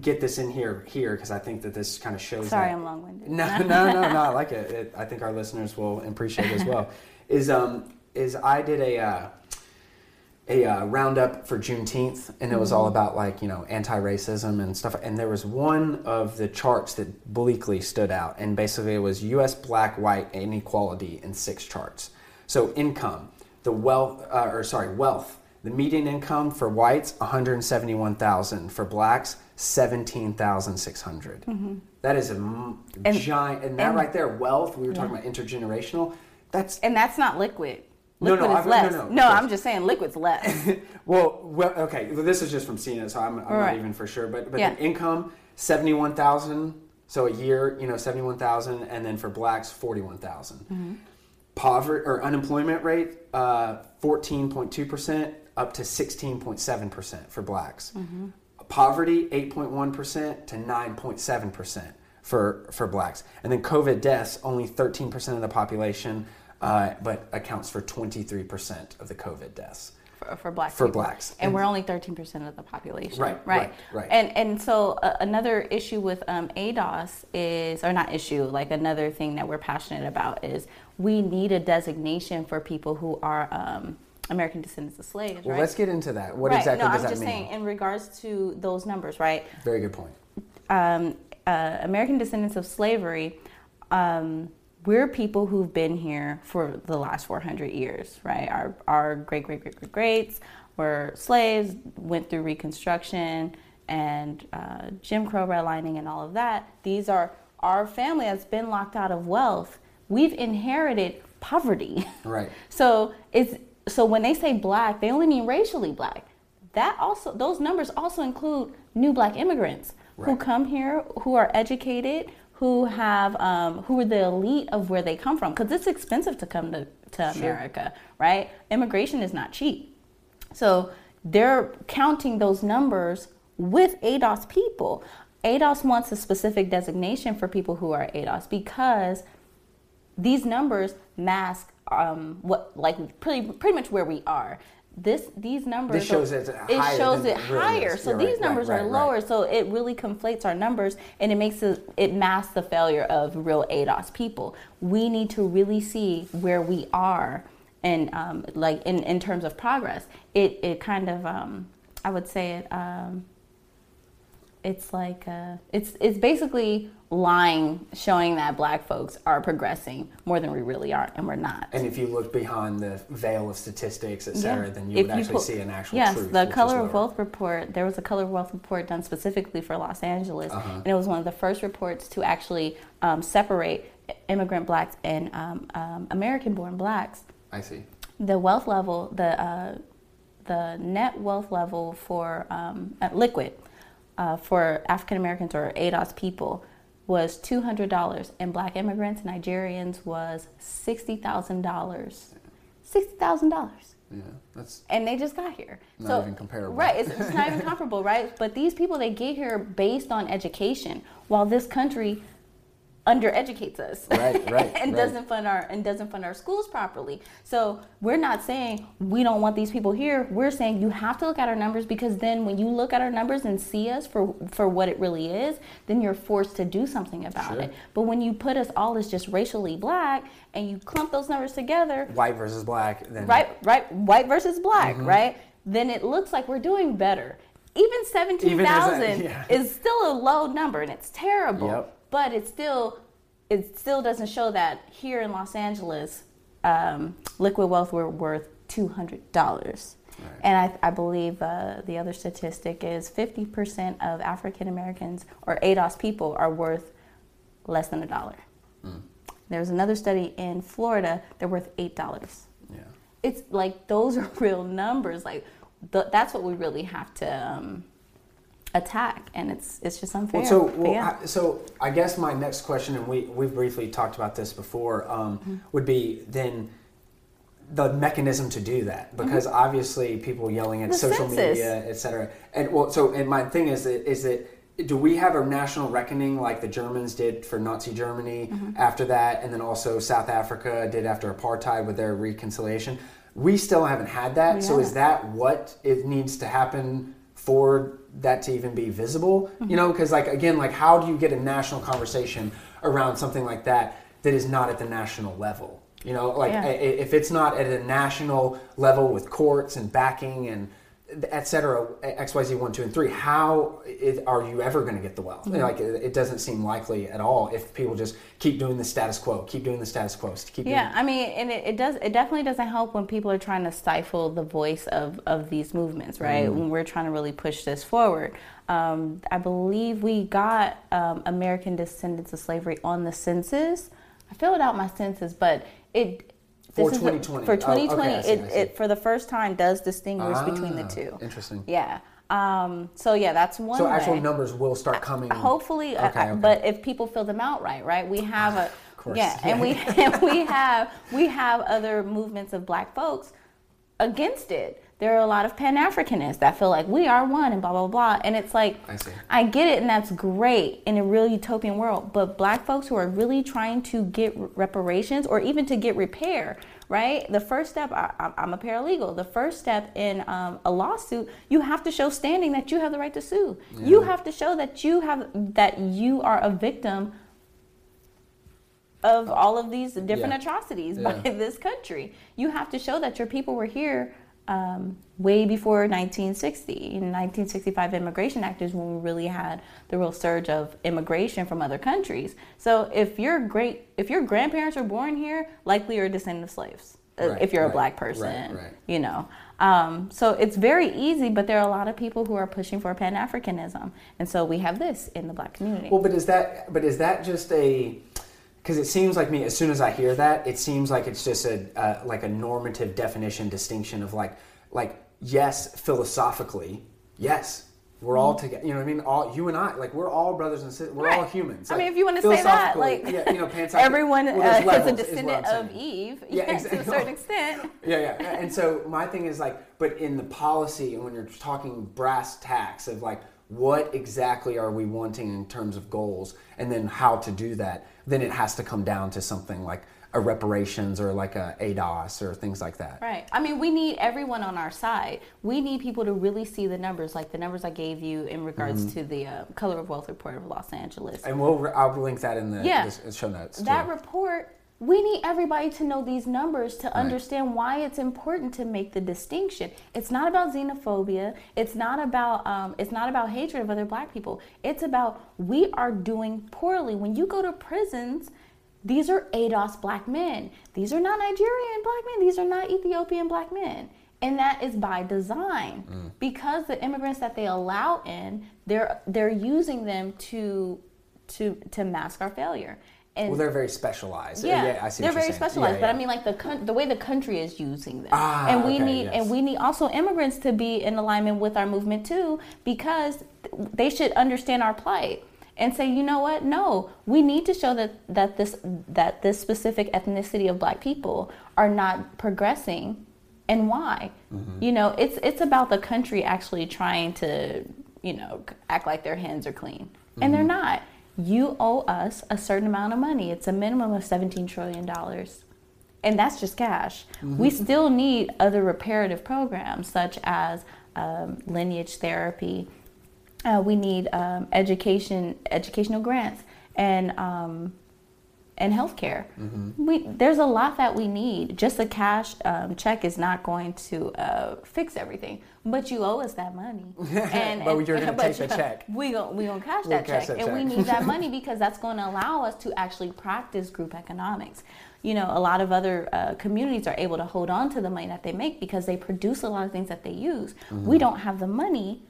get this in here here because I think that this kind of shows. Sorry, that, I'm long winded. No, no, no, no. I like it. it. I think our listeners will appreciate it as well. Is um is I did a. Uh, a uh, roundup for Juneteenth, and it was all about like you know anti-racism and stuff. And there was one of the charts that bleakly stood out, and basically it was U.S. black white inequality in six charts. So income, the wealth, uh, or sorry, wealth. The median income for whites, one hundred seventy-one thousand. For blacks, seventeen thousand six hundred. That is a m- And- giant, and that and- right there, wealth. We were talking about intergenerational. That's And that's not liquid. No, no, Liquid I- is no, less. no, no course. I'm just saying liquid's less. Well, well, okay. Well, this is just from seeing it, so I'm, I'm not even for sure. But but Yeah. the income seventy one thousand, so a year, you know, seventy one thousand, and then for blacks forty one Mm-hmm. Poverty or unemployment rate fourteen point two percent up to sixteen point seven percent for blacks. Mm-hmm. Poverty eight point one percent to nine point seven percent for for blacks, and then COVID deaths only thirteen percent of the population, uh, but accounts for twenty three percent of the COVID deaths. for, for black For people. blacks. and, And- we're only 13% of the population Right, right, right. and and so uh, another issue with um, ADOS is or not issue like another thing that we're passionate about is we need a designation for people who are um, American descendants of slaves Well, right let's get into that. What right exactly no does I'm that just saying in regards to those numbers right Very good point. um, uh, American descendants of slavery, um, we're people who've been here for the last 400 years, right? Our, our great, great, great, great greats were slaves, went through Reconstruction and uh, Jim Crow redlining and all of that. These are our family that's been locked out of wealth. We've inherited poverty. Right. So it's so when they say black, they only mean racially black. That also those numbers also include new black immigrants who come here, who are educated, who have um, who are the elite of where they come from. Because it's expensive to come to, to America, right? Immigration is not cheap. So they're counting those numbers with ADOS people. ADOS wants a specific designation for people who are ADOS because these numbers mask um, what like pretty pretty much where we are. This these numbers This shows are- it shows it higher. So You're these right, numbers are right, right. lower. So it really conflates our numbers and it makes it it masks the failure of real ADOS people. We need to really see where we are and um, like in, in terms of progress. It it kind of um, I would say it um, it's like uh, it's it's basically lying, showing that black folks are progressing more than we really are, and we're not. And if you look behind the veil of statistics, et cetera, then you If would actually pull- see an actual yes, truth. the Color of. Wealth report. There was a Color of Wealth report done specifically for Los Angeles, Uh-huh. and it was one of the first reports to actually um, separate immigrant blacks and um, um, American-born blacks. I see. The wealth level, the uh, the net wealth level for um, liquid uh, for African Americans or ADOS people was $200 and black immigrants nigerians was $60000 $60000 Yeah, that's and they just got here. Not even comparable. Right, it's, it's not even comparable, right? But these people they get here based on education, while this country undereducates us Right, right, and right. doesn't fund our and doesn't fund our schools properly. So we're not saying we don't want these people here. We're saying you have to look at our numbers because then when you look at our numbers and see us for for what it really is, then you're forced to do something about Sure. it. But when you put us all as just racially black and you clump those numbers together, white versus black. Then right right white versus black Mm-hmm. right then it looks like we're doing better even 17,000 yeah. is still a low number and it's terrible Yep. But it still it still doesn't show that here in Los Angeles um, liquid wealth we're worth $200 and I, I believe uh, the other statistic is 50% of African Americans or ADOS people are worth less than a dollar. There was another study in Florida, they're worth $8 Yeah. it's like those are real numbers like th- that's what we really have to um, attack and it's it's just unfair Well, so well, yeah. I, so I guess my next question, and we we've briefly talked about this before, um, Mm-hmm. would be then the mechanism to do that because obviously people yelling at Mm-hmm. The social census. media, etc. And well, so and my thing is that is that do we have a national reckoning like the Germans did for Nazi Germany Mm-hmm. after that, and then also South Africa did after apartheid with their reconciliation? We still haven't had that. We so is that what it needs to happen for that to even be visible? You know, mm-hmm. because like again, like how do you get a national conversation around something like that that is not at the national level? You know, like Yeah. i- if it's not at a national level with courts and backing and et cetera, X, Y, Z, one, two, and three, how it, are you ever going to get the wealth? Mm-hmm. Like, it, it doesn't seem likely at all if people just keep doing the status quo, keep doing the status quo, keep yeah doing i mean and it, it does it definitely doesn't help when people are trying to stifle the voice of of these movements right Mm-hmm. when we're trying to really push this forward um, i believe we got um, american descendants of slavery on the census i filled out my census but it For this is the- 2020. for Oh, okay, 2020 see, it, it for the first time does distinguish between the Ah, two Interesting. Yeah. Um, so yeah, that's one. So actual way. numbers will start coming. Hopefully, uh, Okay, uh, okay. but if people fill them out right, right? We have a course, yeah, and we and we have we have other movements of Black folks against it. There are a lot of Pan Africanists that feel like we are one and blah blah blah, and it's like I see. I get it, and that's great in a real utopian world. But Black folks who are really trying to get reparations or even to get repair, right? The first step, I, I'm- I'm a paralegal. The first step in um, a lawsuit, you have to show standing that you have the right to sue. You have to show that you have that you are a victim of all of these different Yeah. atrocities Yeah. by this country. You have to show that your people were here um, way before 1960. In 1965 Immigration Act is when we really had the real surge of immigration from other countries. So if your great, if your grandparents were born here, likely you're a descendant of slaves. uh, Right, if you're right, a black person, right. you know. Um, so it's very easy, but there are a lot of people who are pushing for Pan Africanism, and so we have this in the black community. Well, but is that but is that just a because it seems like me as soon as I hear that it seems like it's just a uh, like a normative definition distinction of like like yes philosophically yes we're all together you know what I mean all you and I like we're all brothers and sisters we're all humans I mean, if you want to say that, like yeah, you know everyone well, uh, there's is a descendant I'm of. Eve, Yeah, yeah, to a certain extent. Yeah, yeah. And so my thing is like, but in the policy, and when you're talking brass tacks of like, what exactly are we wanting in terms of goals, and then how to do that, then it has to come down to something like a reparations or like a ADOS or things like that. Right. I mean, we need everyone on our side. We need people to really see the numbers, like the numbers I gave you in regards Mm-hmm. to the uh, Color of Wealth report of Los Angeles. And we'll I'll link that in the, Yeah. the show notes. that too. report we need everybody to know these numbers to understand why it's important to make the distinction. It's not about xenophobia. It's not about um, it's not about hatred of other black people. It's about we are doing poorly. When you go to prisons these are ados black men. These are not nigerian black men. These are not ethiopian black men. And that is by design. Because the immigrants that they allow in they're they're using them to to to mask our failure and well, they're very specialized. yeah, I see. they're very saying. specialized. Yeah, But I mean, like the coun- the way the country is using them, Ah, and we okay, need yes. and we need also immigrants to be in alignment with our movement too, because they should understand our plight. and say, you know what? No, we need to show that that this that this specific ethnicity of black people are not progressing and why. Mm-hmm. You know, it's it's about the country actually trying to, you know, act like their hands are clean. Mm-hmm. And they're mm-hmm. not. You owe us a certain amount of money. It's a minimum of 17 trillion dollars. And that's just cash. Mm-hmm. We still need other reparative programs such as um, lineage therapy, uh, we need um, education, educational grants, and um, and healthcare. Mm-hmm. We there's a lot that we need. Just a cash um, check is not going to uh, fix everything. But you owe us that money. And, but and, you're going to take the check. We going we gonna cash we'll that cash, check, that and we need that money because that's going to allow us to actually practice group economics. You know, a lot of other uh, communities are able to hold on to the money that they make because they produce a lot of things that they use. Mm-hmm. We don't have the money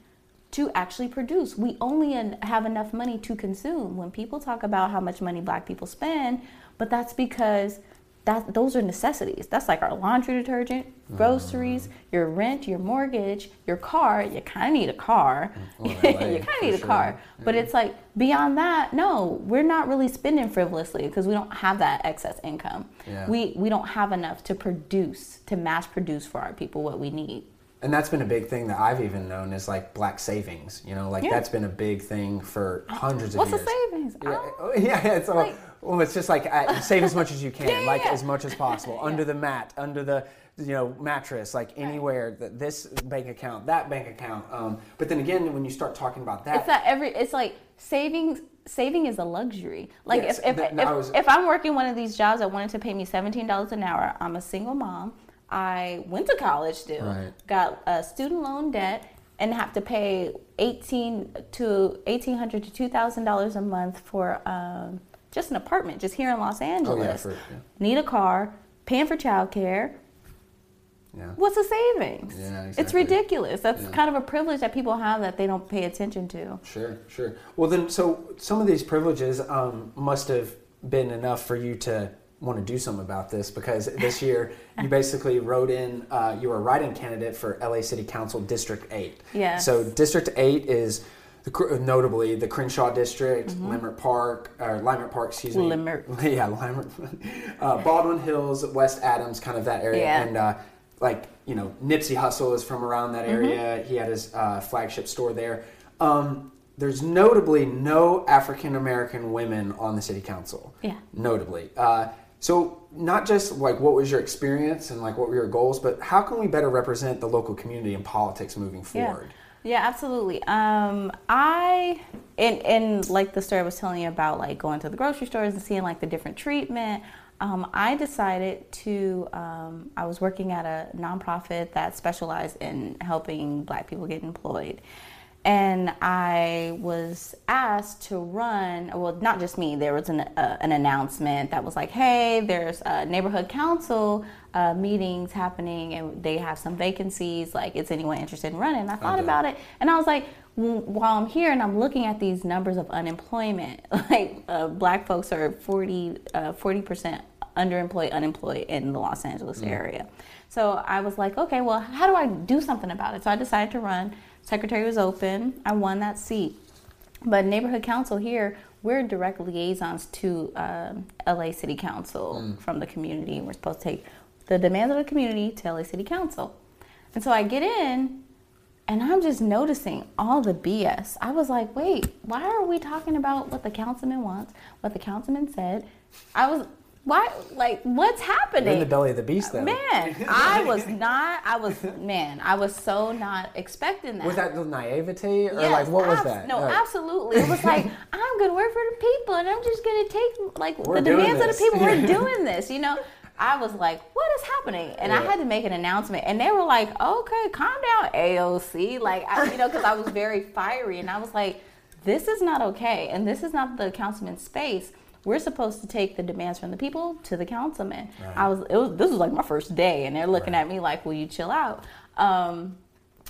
to actually produce. We only have enough money to consume. When people talk about how much money black people spend, but that's because that those are necessities. That's like our laundry detergent, groceries, mm. your rent, your mortgage, your car. You kind of need a car. Well, you kind of need a sure. car. Yeah. But it's like beyond that, no, we're not really spending frivolously because we don't have that excess income. Yeah. We we don't have enough to produce to mass produce for our people what we need and that's been a big thing that I've even known is like black savings. You know, like yeah. that's been a big thing for hundreds of What's years. What's the savings? Yeah, oh, yeah, it's all, like, well, it's just like uh, save as much as you can, yeah, like as much as possible, under the mat, under the you know mattress, like anywhere. Right. This bank account, that bank account. Um, but then again, when you start talking about that, it's that every. It's like savings saving is a luxury. Like yes, if if, if, was, if, I'm working one of these jobs that wanted to pay me seventeen dollars an hour, I'm a single mom. I went to college still, right. got a student loan debt, and have to pay eighteen to eighteen hundred to two thousand dollars a month for um, just an apartment, just here in Los Angeles. Oh, yeah, for, yeah. Need a car, paying for childcare. Yeah. What's the savings? Yeah, exactly. It's ridiculous. That's yeah. kind of a privilege that people have that they don't pay attention to. Sure, sure. Well, then, so some of these privileges um, must have been enough for you to want to do something about this because this year you basically wrote in, uh, you were a write-in candidate for LA City Council District 8. Yeah. So District 8 is the, notably the Crenshaw District, mm-hmm. Leimert Park, or Limerick Park, excuse me. Leimert. yeah, Limerick. uh, Baldwin Hills, West Adams, kind of that area. Yeah. And uh, like, you know, Nipsey Hussle is from around that area. Mm-hmm. He had his uh, flagship store there. Um, there's notably no African American women on the city council. Yeah. Notably. Uh, so not just like what was your experience and like what were your goals, but how can we better represent the local community in politics moving forward? Yeah, yeah absolutely. Um, I and and like the story I was telling you about, like going to the grocery stores and seeing like the different treatment. Um, I decided to. Um, I was working at a nonprofit that specialized in helping Black people get employed, and I was asked to run. Well, not just me. There was an uh, an announcement that was like, "Hey, there's a neighborhood council uh, meetings happening, and they have some vacancies. Like, is anyone interested in running?" I thought okay. about it, and I was like, while I'm here and I'm looking at these numbers of unemployment, like uh, Black folks are 40 uh, percent underemployed, unemployed in the Los Angeles mm. area. So I was like, okay, well, how do I do something about it? So I decided to run. Secretary was open. I won that seat. But neighborhood council here, we're direct liaisons to um, LA City Council mm. from the community. We're supposed to take the demands of the community to LA City Council. And so I get in and I'm just noticing all the BS. I was like, wait, why are we talking about what the councilman wants, what the councilman said? I was why like what's happening You're in the belly of the beast though man i was not i was man i was so not expecting that was that the naivety or yes, like what was that no absolutely it was like i'm gonna work for the people and i'm just gonna take like we're the demands this. of the people we're doing this you know I was like, what is happening? And yeah. I had to make an announcement. And they were like, okay, calm down, AOC. Like, I, you know, because I was very fiery. And I was like, this is not okay. And this is not the councilman's space we're supposed to take the demands from the people to the councilman. Right. I was, it was, this was like my first day, and they're looking right. at me like, "Will you chill out?" Um,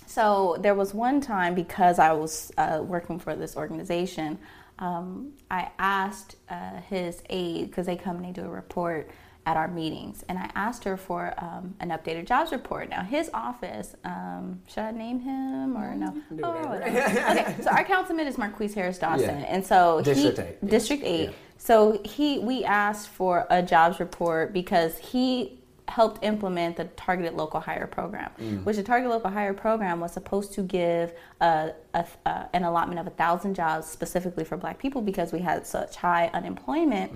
so there was one time because I was uh, working for this organization, um, I asked uh, his aide because they come and they do a report, at our meetings, and I asked her for um, an updated jobs report. Now, his office, um, should I name him or no? Oh, whatever. whatever. okay, so our councilman is Marqueece Harris Dawson, Yeah. and so District he, eight, yes. District Eight. Yeah. So he, we asked for a jobs report because he helped implement the targeted local hire program, Mm. which the targeted local hire program was supposed to give a, a, a, an allotment of a thousand jobs specifically for Black people because we had such high unemployment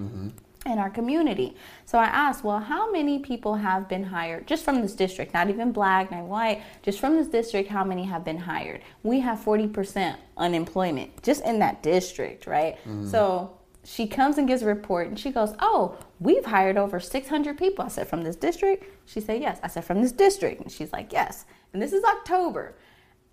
in our community. So I asked, well, how many people have been hired just from this district, not even black, not white, just from this district, how many have been hired? We have 40% unemployment just in that district, right? So she comes and gives a report and she goes, Oh, we've hired over 600 people. I said, From this district? She said, Yes. I said, From this district? And she's like, Yes. And this is October.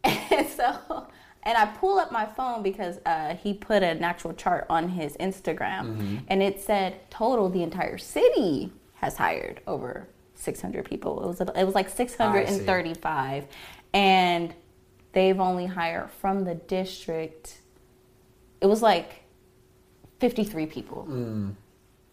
And so, and I pull up my phone because uh, he put an actual chart on his Instagram and it said total the entire city has hired over 600 people. It was, it was like 635. And they've only hired from the district, it was like 53 people. Mm.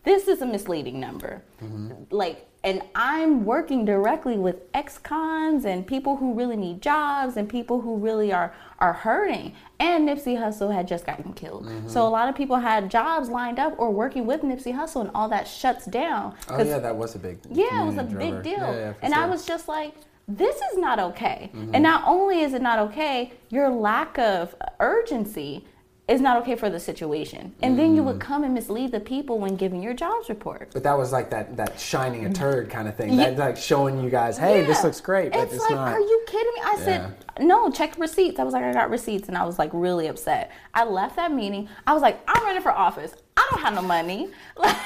This is a misleading number. Mm-hmm. Like, and I'm working directly with ex-cons and people who really need jobs and people who really are are hurting. And Nipsey Hussle had just gotten killed, so mm-hmm. a lot of people had jobs lined up or working with Nipsey Hussle, and all that shuts down. Oh yeah, that was a big. yeah, it was a big deal. Yeah, yeah, and I was just like, this is not okay. And mm-hmm. not only is it not okay, your lack of urgency is not okay for the situation. And then you would mm-hmm. come and mislead the people when giving your jobs report. But that was like that that shining a mm-hmm. turd kind of thing. Yeah. That like showing you guys, hey, this looks great, but it's, it's, like, not. are you kidding me? I said, no, check receipts. I was like, I got receipts, and I was like really upset. I left that meeting. I was like, I'm running for office. I don't have no money. Like,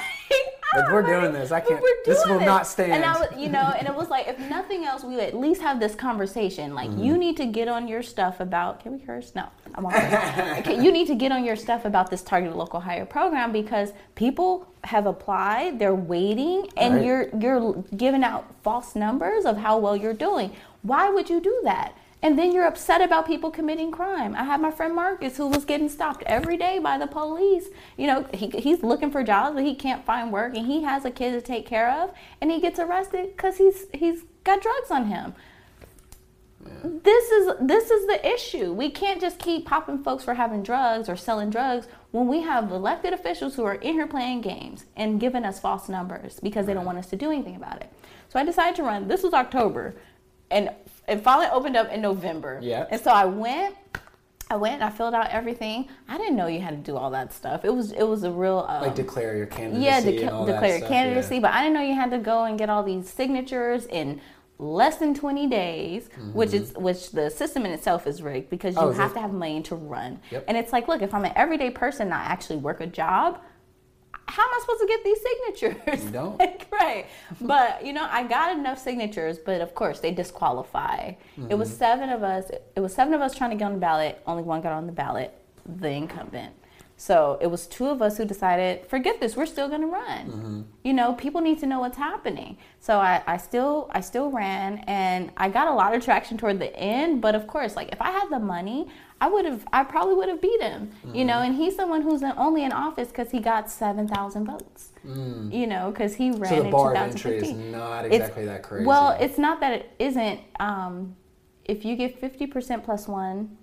Like, we're doing this. I can't- this will not stand. And I was, you know, and it was like, if nothing else, we at least have this conversation. Like, Mm-hmm. you need to get on your stuff about. Can we curse? No, I'm on. okay, you need to get on your stuff about this targeted local hire program because people have applied. They're waiting, and Right. you're you're giving out false numbers of how well you're doing. Why would you do that? And then you're upset about people committing crime. I have my friend Marcus who was getting stopped every day by the police. You know, he, he's looking for jobs, but he can't find work, and he has a kid to take care of, and he gets arrested because he's he's got drugs on him. This is this is the issue. We can't just keep popping folks for having drugs or selling drugs when we have elected officials who are in here playing games and giving us false numbers because they don't want us to do anything about it. So I decided to run. This was October, and it finally opened up in November. Yeah. And so I went. I went and I filled out everything. I didn't know you had to do all that stuff. It was it was a real um, like declare your candidacy. yeah, and deca- all that declare your candidacy. yeah. But I didn't know you had to go and get all these signatures in less than 20 days, which is which the system in itself is rigged because you Mm-hmm. Oh, have it? to have money to run. Yep. And it's like, look, if I'm an everyday person, not actually work a job. How am I supposed to get these signatures? You don't. Like, right. But you know, I got enough signatures, but of course they disqualify. It was Mm-hmm. seven of us. It was seven of us trying to get on the ballot. Only one got on the ballot, the incumbent. So it was two of us who decided, forget this, we're still gonna run. Mm-hmm. You know, people need to know what's happening. So I, I still I still ran and I got a lot of traction toward the end, but of course, like if I had the money, I would have I probably would have beat him. You know, Mm-hmm. and he's someone who's in, only in office because he got seven thousand votes. You know, because he ran Mm. So the in bar of entry is not It's- exactly that crazy. Well, it's not that it isn't. Um, if you get 50% plus one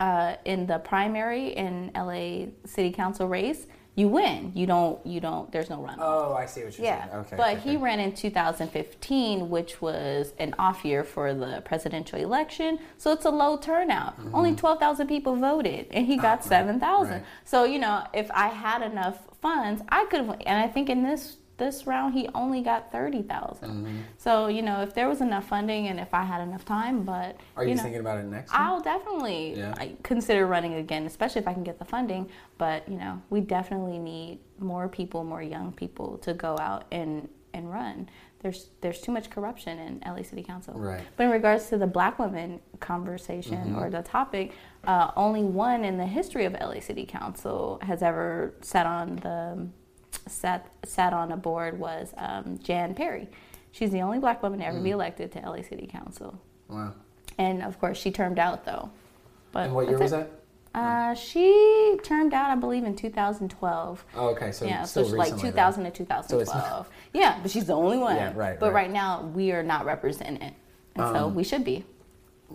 uh, in the primary in LA City Council race, you win. You don't. You don't. There's no runoff. oh, I see what you're Yeah, saying. Okay. but okay, he ran in 2015, which was an off year for the presidential election, so it's a low turnout. Only 12,000 people voted, and he got 7,000. Mm-hmm. right. So you know, if I had enough funds, I could. And I think in this this round, he only got 30,000. Mm-hmm. So you know, if there was enough funding and if I had enough time, but Are you, know, thinking about it next? time? I'll definitely Yeah. I consider running again, especially if I can get the funding. But you know, we definitely need more people, more young people, to go out and and run. There's there's too much corruption in LA City Council. Right. But in regards to the Black women conversation or the topic, uh, only one in the history of LA City Council has ever sat on the sat sat on a board was um, Jan Perry. She's the only black woman to ever be elected to LA City Council. wow. And of course, she termed out though. But And what year was it. Uh, she turned out, I believe, in 2012. Oh, okay, so yeah, so like 2000 then. to 2012. yeah, but she's the only one. Yeah, right, But right. right, now we are not represented, and Um, so we should be.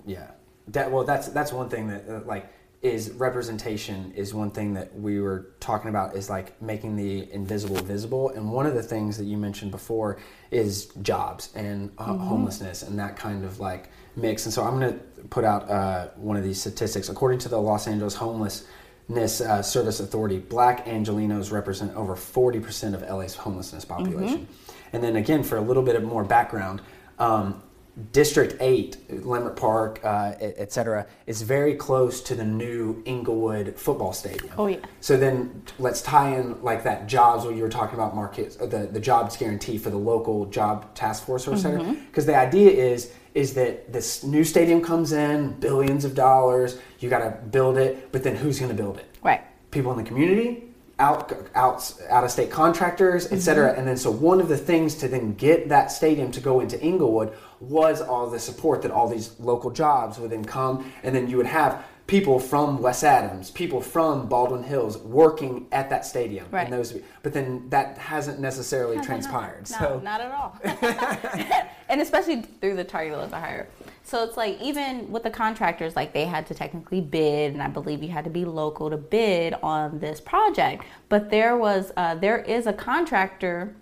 Yeah, that well, that's that's one thing that uh, like is representation is one thing that we were talking about is like making the invisible visible, and one of the things that you mentioned before is jobs and uh, homelessness and that kind of like mix. And so I'm going to put out uh, one of these statistics according to the Los Angeles Homelessness uh, Service Authority. Black Angelenos represent over 40% of LA's homelessness population. And then again, for a little bit of more background. Um, District 8, Leimert Park, uh, et, et cetera, is very close to the new Inglewood football stadium. Oh, yeah. So then let's tie in like that jobs, what you were talking about, Marcus, uh, the, the jobs guarantee for the local job task force or center. Mm-hmm. Because the idea is is that this new stadium comes in, billions of dollars, you got to build it, but then who's going to build it? Right. people in the community, out out out of state contractors, et cetera. And then so one of the things to then get that stadium to go into Inglewood was all the support that all these local jobs would then come, and then you would have people from West Adams, people from Baldwin Hills working at that stadium. Right. And those, but then that hasn't necessarily transpired. No, so not at all. and especially through the target local hire. So it's like even with the contractors, like they had to technically bid, and I believe you had to be local to bid on this project. But there was, uh, there is a contractor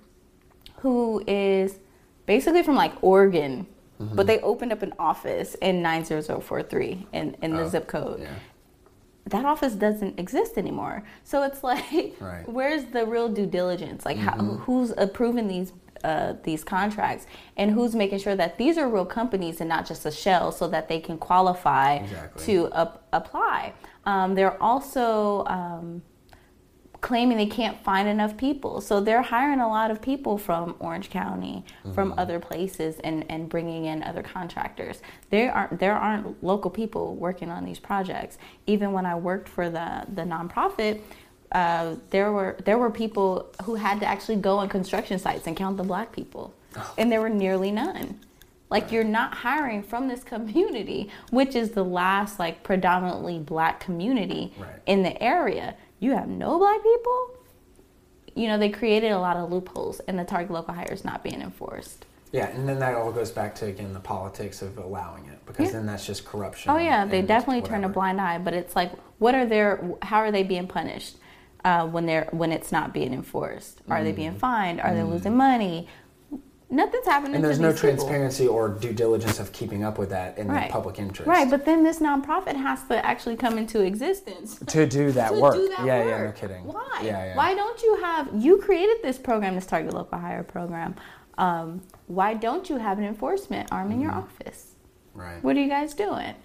who is basically from like Oregon, Mm-hmm. but they opened up an office in 90043 in, in the Oh, zip code yeah. that office doesn't exist anymore. So it's like, Right. Mm-hmm. where's the real due diligence? Like, how, who's approving these uh, these contracts, and who's making sure that these are real companies and not just a shell, so that they can qualify Exactly. to ap- apply. Um, they're also um, claiming they can't find enough people, so they're hiring a lot of people from Orange County, from other places, and, and bringing in other contractors. There aren't there aren't local people working on these projects. Even when I worked for the the nonprofit, uh, there were there were people who had to actually go on construction sites and count the black people, and there were nearly none. Like you're not hiring from this community, which is the last like predominantly black community Right. in the area. You have no black people. You know they created a lot of loopholes, and the target local hire is not being enforced. yeah, and then that all goes back to again the politics of allowing it because Yeah. then that's just corruption. Oh yeah, they definitely turn a blind eye. But it's like, what are their? How are they being punished uh, when they're when it's not being enforced? Are they Mm. being fined? Are they losing money? Nothing's happening. And there's no people. transparency or due diligence of keeping up with that in Right. the public interest. Right, but then this nonprofit has to actually come into existence. to do that to work. do that yeah, work. yeah, no kidding. Why? Yeah, yeah. Why don't you have you created this program, this target local hire program? Um, why don't you have an enforcement arm in your Mm-hmm. office? Right. What are you guys doing?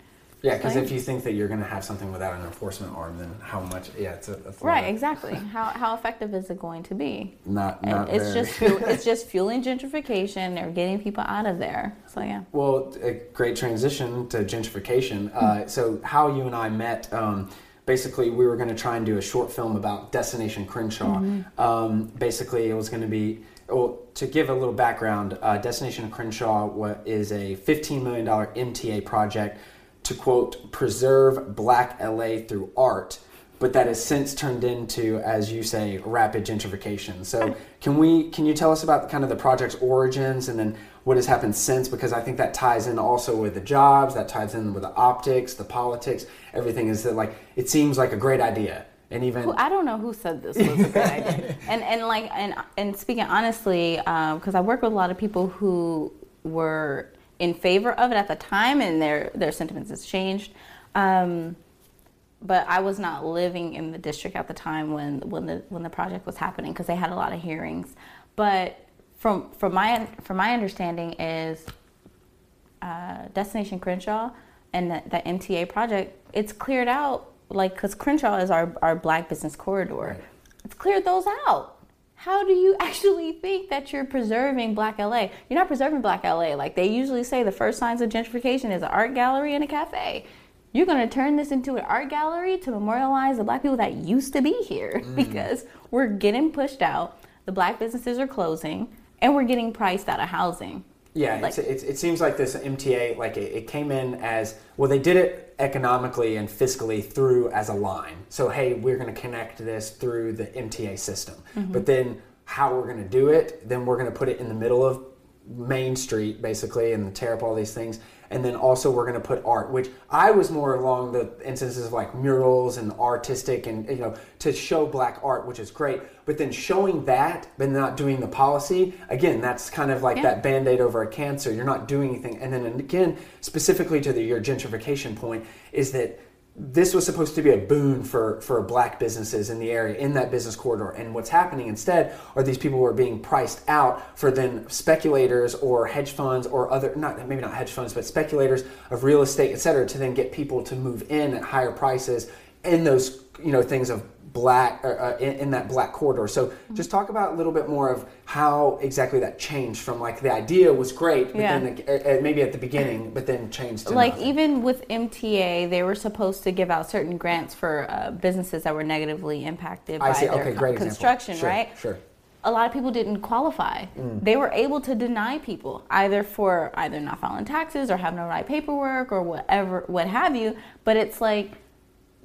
Yeah, because if you think that you're going to have something without an enforcement arm, then how much? Yeah, it's a, it's Right, of- exactly. how how effective is it going to be? Not, not it's very. just it's just fueling gentrification. They're getting people out of there. So yeah. Well, a great transition to gentrification. Hmm. Uh, so, how you and I met, um, basically, we were going to try and do a short film about Destination Crenshaw. Mm-hmm. Um, basically, it was going to be, well, to give a little background, uh, Destination Crenshaw is a $15 million MTA project to, quote, preserve black LA through art. But that has since turned into, as you say, rapid gentrification. So, can we? Can you tell us about kind of the project's origins and then what has happened since? Because I think that ties in also with the jobs, that ties in with the optics, the politics, everything. Is that like it seems like a great idea, and even Who- I don't know who said this was a good idea. And and like and and speaking honestly, uh, because I work with a lot of people who were in favor of it at the time, and their their sentiments has changed. Um, but I was not living in the district at the time when when the when the project was happening because they had a lot of hearings. But from from my from my understanding is uh, Destination Crenshaw and the, the MTA project, it's cleared out, like, because Crenshaw is our, our black business corridor. Right. It's cleared those out. How do you actually think that you're preserving Black LA? You're not preserving Black LA. Like they usually say, the first signs of gentrification is an art gallery and a cafe. You're going to turn this into an art gallery to memorialize the black people that used to be here mm. because we're getting pushed out. The black businesses are closing and we're getting priced out of housing. Yeah, Like- it's, it's, it seems like this MTA, like it, it came in as well. They did it economically and fiscally through as a line. So hey, we're going to connect this through the MTA system. Mm-hmm. But then how we're going to do it? Then we're going to put it in the middle of Main Street, basically, and tear up all these things. And then also we're going to put art, which I was more along the instances of like murals and artistic and you know to show black art, which is great. But then showing that, but not doing the policy, again, that's kind of like Yeah. that band-aid over a cancer. You're not doing anything. And then again, specifically to the, your gentrification point, is that this was supposed to be a boon for, for black businesses in the area, in that business corridor. And what's happening instead are these people who are being priced out for then speculators or hedge funds or other, not maybe not hedge funds, but speculators of real estate, et cetera, to then get people to move in at higher prices in those, you know, things of black, uh, in, in that black corridor. So just talk about a little bit more of how exactly that changed from like the idea was great, but Yeah. then uh, uh, maybe at the beginning, but then changed to like nothing. even with MTA, they were supposed to give out certain grants for uh, businesses that were negatively impacted I by see. their Okay, co- construction, Sure, right? Sure. a lot of people didn't qualify. They were able to deny people either for either not filing taxes or having the right paperwork or whatever, what have you. But it's like,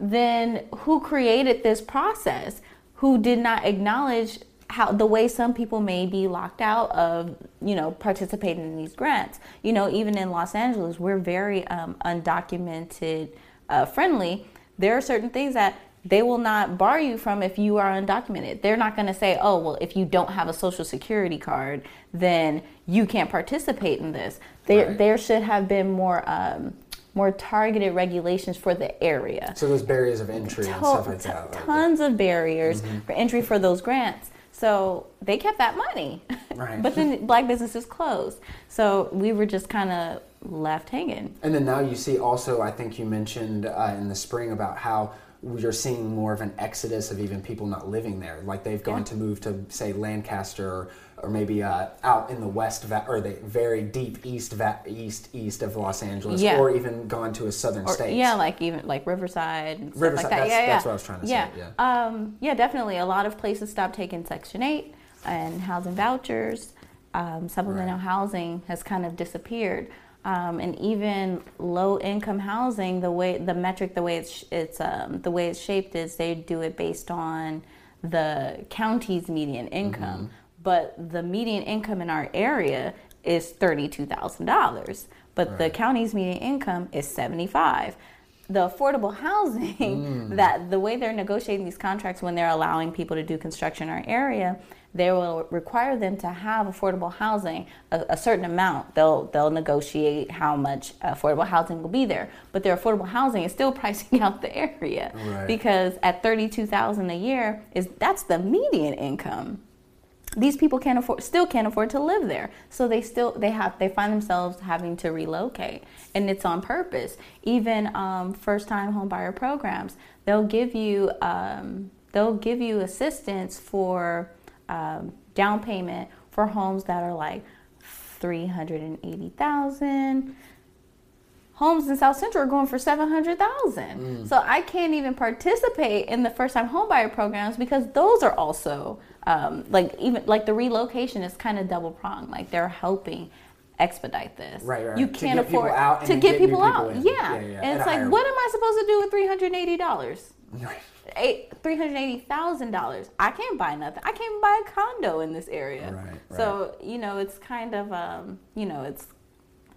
then who created this process? Who did not acknowledge how the way some people may be locked out of, you know, participating in these grants? You know, even in Los Angeles, we're very um, undocumented uh, friendly. There are certain things that they will not bar you from if you are undocumented. They're not going to say, oh, well, if you don't have a social security card, then you can't participate in this. There, Right. there should have been more, um, more targeted regulations for the area. So those barriers of entry and To- stuff like that. like- tons of barriers for entry for those grants. So they kept that money. Right. but then black businesses closed. So we were just kind of left hanging. And then now you see also, I think you mentioned uh, in the spring about how you're seeing more of an exodus of even people not living there. Like they've gone Yeah. to move to, say, Lancaster or, maybe uh, out in the west va- or the very deep east va- east east of Los Angeles, Yeah. or even gone to a southern Or, state. yeah, like even like Riverside and stuff Riverside, like that. that's- yeah, yeah. that's what I was trying to say, yeah. yeah. Um, yeah, definitely. A lot of places stopped taking Section Eight and housing vouchers. Um, supplemental Right. housing has kind of disappeared. Um, and even low income housing, the way the metric, the way it's it's um, the way it's shaped is they do it based on the county's median income, but the median income in our area is thirty two thousand dollars, but the county's median income is seventy five. The affordable housing mm. that the way they're negotiating these contracts when they're allowing people to do construction in our area, they will require them to have affordable housing a, a certain amount. They'll they'll negotiate how much affordable housing will be there, but their affordable housing is still pricing out the area Right. because at thirty two thousand a year is that's the median income these people can't afford still can't afford to live there. So they still they have they find themselves having to relocate. And it's on purpose. Even um, first time home buyer programs they'll give you um, they'll give you assistance for um, down payment for homes that are like 380000 homes in South Central are going for seven hundred thousand. So I can't even participate in the first time homebuyer programs because those are also um, like even like the relocation is kind of double pronged. Like they're helping expedite this. Right, right, You can't get people afford out and to get get people people out. Yeah. Yeah, yeah, and at it's like, what am I supposed to do with three hundred eighty dollars? Eight three hundred eighty thousand dollars. I can't buy nothing. I can't buy a condo in this area. Right, So you know, it's kind of um, you know, it's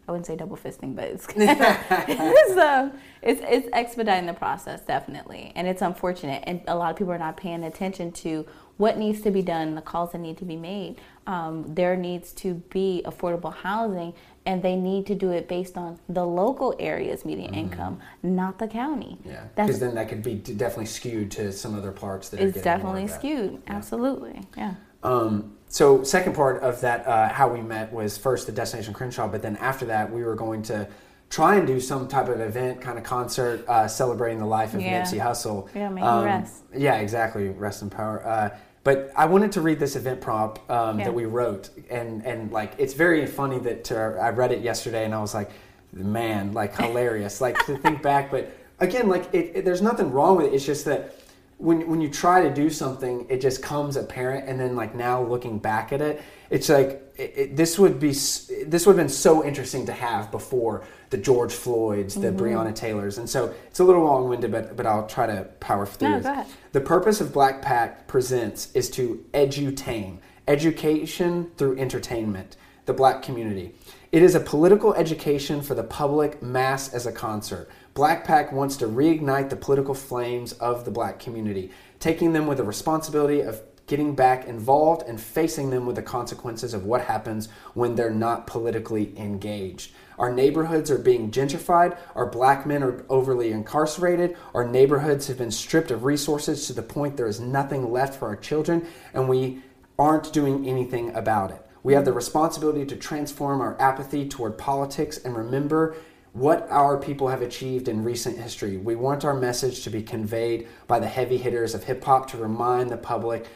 I wouldn't say double fisting, but it's it's, um, it's it's expediting the process definitely, and it's unfortunate. And a lot of people are not paying attention to what needs to be done, the calls that need to be made. Um, there needs to be affordable housing, and they need to do it based on the local area's median income, not the county. Mm-hmm. Yeah, because then that could be definitely skewed to some other parts that are it's definitely skewed. Absolutely, yeah. Um, so second part of that, uh, how we met was first the Destination Crenshaw, but then after that we were going to try and do some type of event, kind of concert, uh, celebrating the life of Yeah. Nipsey Hussle. Yeah, may he rest. Yeah, exactly. Rest in power. Uh, but I wanted to read this event prompt um, Yeah. that we wrote, and and like it's very funny that uh, I read it yesterday, and I was like, man, like hilarious, like to think back. But again, like it, it- there's nothing wrong with it. It's just that when when you try to do something, it just comes apparent, and then like now looking back at it, it's like it, it, this would be this would have been so interesting to have before the George Floyds, the mm-hmm. Breonna Taylors, and so it's a little long winded, but but I'll try to power through. No. The purpose of Black Pact presents is to edutain, education through entertainment, the Black community. It is a political education for the public mass as a concert. Black Pact wants to reignite the political flames of the black community, taking them with the responsibility of getting back involved and facing them with the consequences of what happens when they're not politically engaged. Our neighborhoods are being gentrified, our black men are overly incarcerated, our neighborhoods have been stripped of resources to the point there is nothing left for our children, and we aren't doing anything about it. We have the responsibility to transform our apathy toward politics and remember what our people have achieved in recent history. We want our message to be conveyed by the heavy hitters of hip hop to remind the public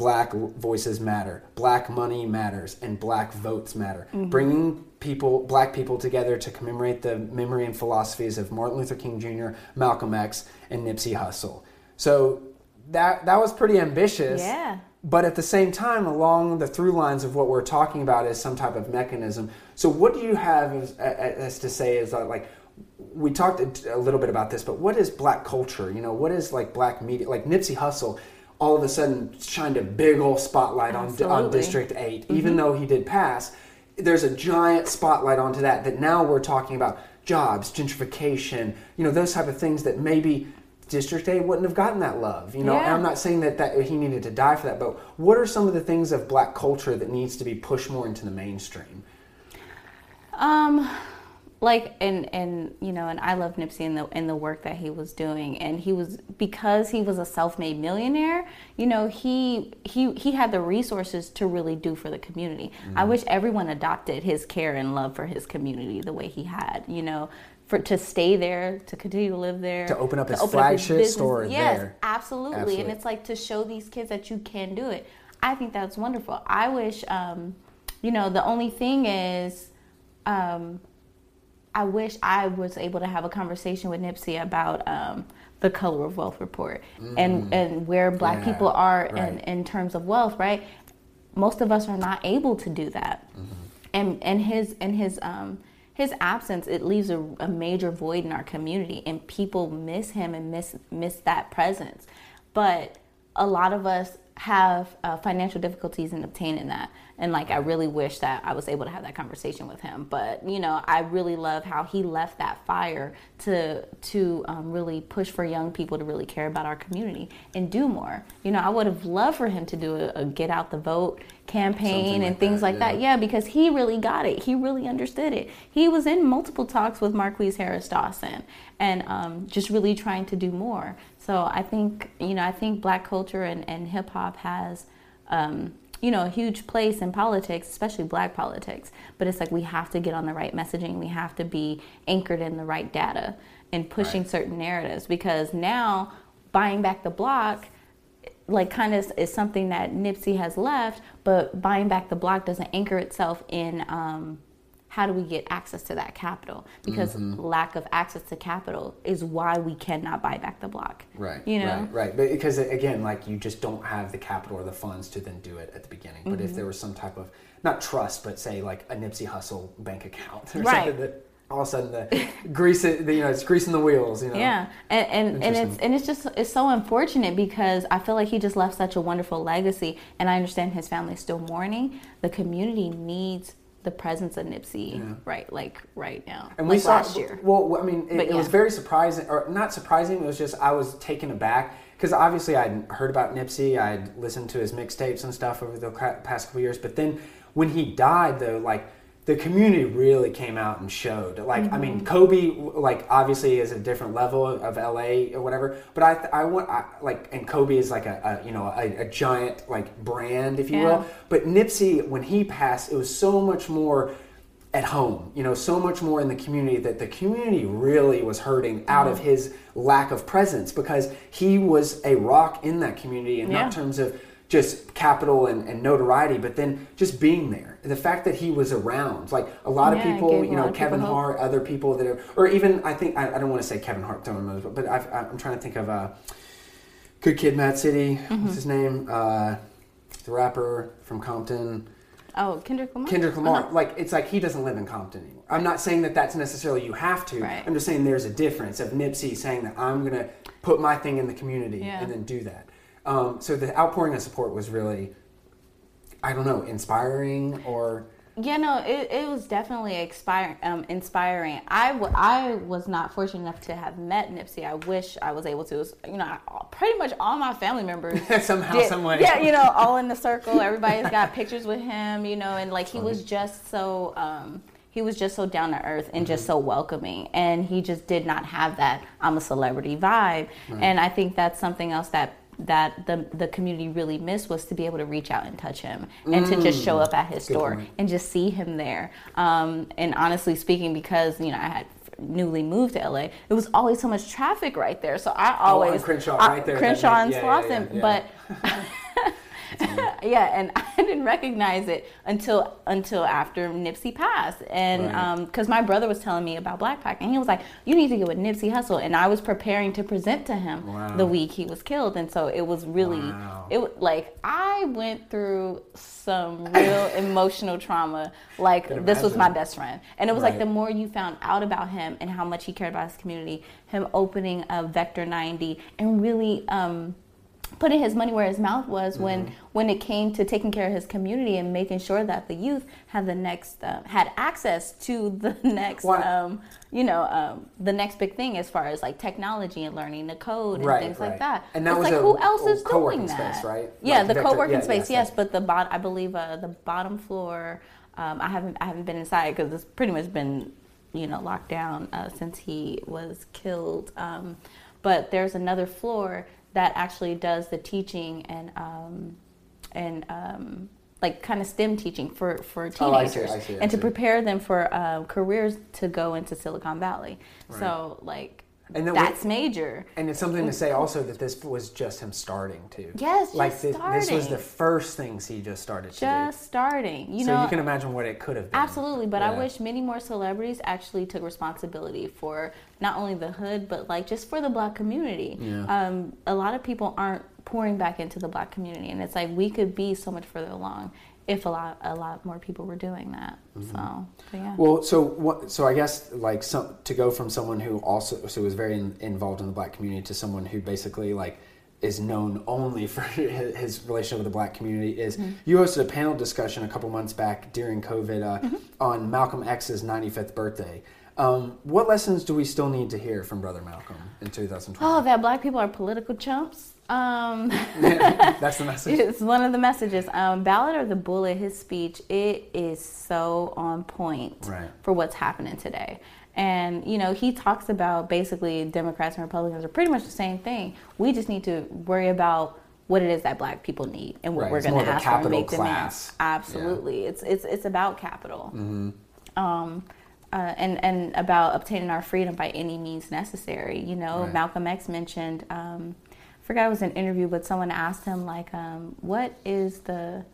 black voices matter, black money matters, and black votes matter. Mm-hmm. Bringing people, black people together to commemorate the memory and philosophies of Martin Luther King Jr., Malcolm X, and Nipsey Hussle. So that that was pretty ambitious. Yeah. But at the same time, along the through lines of what we're talking about is some type of mechanism. So what do you have as, as to say is that like we talked a little bit about this, but what is black culture? You know, what is like black media? Like Nipsey Hussle all of a sudden shined a big old spotlight on, on District 8, mm-hmm. even though he did pass. There's a giant spotlight onto that, that now we're talking about jobs, gentrification, you know, those type of things that maybe District 8 wouldn't have gotten that love. You know, yeah. I'm not saying that, that he needed to die for that, but what are some of the things of black culture that needs to be pushed more into the mainstream? Um, like and and you know and I love Nipsey and the in the work that he was doing and he was because he was a self-made millionaire you know he he he had the resources to really do for the community mm-hmm. I wish everyone adopted his care and love for his community the way he had you know for to stay there to continue to live there to open up to his open flagship up his store yes there. Absolutely. absolutely and it's like to show these kids that you can do it I think that's wonderful I wish um you know the only thing is um I wish I was able to have a conversation with Nipsey about um, the color of wealth report mm. and and where black yeah, people are right. in, in terms of wealth, right? Most of us are not able to do that. Mm-hmm. And and his and his um his absence it leaves a, a major void in our community and people miss him and miss miss that presence. But a lot of us have uh, financial difficulties in obtaining that and like i really wish that i was able to have that conversation with him. But you know i really love how he left that fire to to um, really push for young people to really care about our community and do more. You know i would have loved for him to do a, a get out the vote campaign and things that, like yeah. that. yeah. Because he really got it. He really understood it. He was in multiple talks with Marqueece Harris-Dawson and um, just really trying to do more. So i think you know i think black culture and, and hip-hop has um, you know, a huge place in politics, especially black politics. But it's like we have to get on the right messaging. We have to be anchored in the right data and pushing right. certain narratives because now buying back the block like kind of is something that Nipsey has left, but buying back the block doesn't anchor itself in um, how do we get access to that capital? Because mm-hmm. lack of access to capital is why we cannot buy back the block. Right. You know. Right. Right. But because again, like you just don't have the capital or the funds to then do it at the beginning. But mm-hmm. if there was some type of not trust, but say like a Nipsey Hussle bank account or right. something that all of a sudden the grease it, you know, it's greasing the wheels, you know. Yeah, and and, and it's and it's just it's so unfortunate because I feel like he just left such a wonderful legacy, and I understand his family's still mourning. The community needs the presence of Nipsey yeah. right like right now. And like we saw last year. Well, I mean, it, yeah. it, was very surprising, or not surprising. It was just I was taken aback because obviously I'd heard about Nipsey, I'd listened to his mixtapes and stuff over the past couple years, but then when he died, though, like the community really came out and showed. Like, mm-hmm. I mean, mm-hmm. Kobe, like, obviously is a different level of LA or whatever. But I, I want, I, like, and Kobe is like a, a you know, a, a, giant like brand, if you yeah. will. But Nipsey, when he passed, it was so much more at home. You know, so much more in the community that the community really was hurting out mm-hmm. of his lack of presence because he was a rock in that community, and yeah. not in terms of just capital and, and, notoriety, but then just being there. The fact that he was around, like a lot yeah, of people, you know, Kevin Hart, hope. other people that are, or even I think I, I don't want to say Kevin Hart, but, but i am trying to think of uh, Good Kid, Mad City. What's his name? Uh, the rapper from Compton. Oh, Kendrick Lamar. Kendrick Lamar, Uh-huh. like it's like he doesn't live in Compton anymore. I'm not saying that that's necessarily you have to. Right. I'm just saying there's a difference of Nipsey saying that I'm gonna put my thing in the community Yeah. and then do that. Um, so the outpouring of support was really, I don't know, inspiring or Yeah, no, it, it was definitely expire, um, inspiring. I, w- I was not fortunate enough to have met Nipsey. I wish I was able to. Was, you know, I, pretty much all my family members somehow, did- some way. Yeah, you know, all in the circle. Everybody's got pictures with him, you know, and like he was just so. Um, he was just so down to earth and just so welcoming, and he just did not have that "I'm a celebrity" vibe. And I think that's something else that that the the community really missed was to be able to reach out and touch him and to just show up at his Good store point. and just see him there. Um, and honestly speaking, because you know I had newly moved to LA, it was always so much traffic right there. So I on always Crenshaw, I- right there, Crenshaw and yeah, yeah, Slauson, yeah, but. yeah, and I didn't recognize it until until after Nipsey passed, and Right. because my brother was telling me about Black Pact, and he was like, "You need to get with Nipsey Hussle," and I was preparing to present to him Wow. the week he was killed, and so it was really Wow. it was like I went through some real emotional trauma. Like this was my best friend, and it was like the more you found out about him and how much he cared about his community, him opening a Vector 90 and really. Um, putting his money where his mouth was when Mm-hmm. when it came to taking care of his community and making sure that the youth had the next uh, had access to the next um, you know um, the next big thing as far as like technology and learning the code and Right, things right. like that. And that it's was like a- who else is doing that? space, right? Yeah, Like the co-working yeah, space, yes, yes, yes. but the bot I believe uh, the bottom floor. Um, I haven't I haven't been inside because it's pretty much been you know locked down uh, since he was killed. Um, but there's another floor that actually does the teaching and um, and um, like kind of STEM teaching for for Oh, I see, teenagers I see, I and to prepare them for uh, careers to go into Silicon Valley. So like And then we- that's major. And it's something to say also that this was just him starting too. Yes, like just thi- this was the first things he just started to Just starting, you. So know. you can imagine what it could have been. Absolutely, but I wish many more celebrities actually took responsibility for not only the hood, but like just for the black community. Yeah. Um, a lot of people aren't pouring back into the black community, and it's like we could be so much further along if a lot a lot more people were doing that. Mm-hmm. So, yeah. Well, so what? So I guess like some to go from someone who also so was very in, involved in the black community to someone who basically like is known only for his, his relationship with the black community is Mm-hmm. you hosted a panel discussion a couple months back during COVID uh, Mm-hmm. on Malcolm X's 95th birthday. Um, what lessons do we still need to hear from Brother Malcolm in 2020? Oh, that black people are political chumps. Um, That's the message. It's one of the messages. Um, Ballot or the Bullet, his speech, it is so on point Right. for what's happening today. And, you know, he talks about basically Democrats and Republicans are pretty much the same thing. We just need to worry about what it is that black people need and what Right, we're going to ask for and make class. demands. Absolutely. It's, it's, it's about capital. Um, uh, and, and about obtaining our freedom by any means necessary. You know, Right. Malcolm X mentioned, um, forgot it was an interview, but someone asked him like, um, "What is the,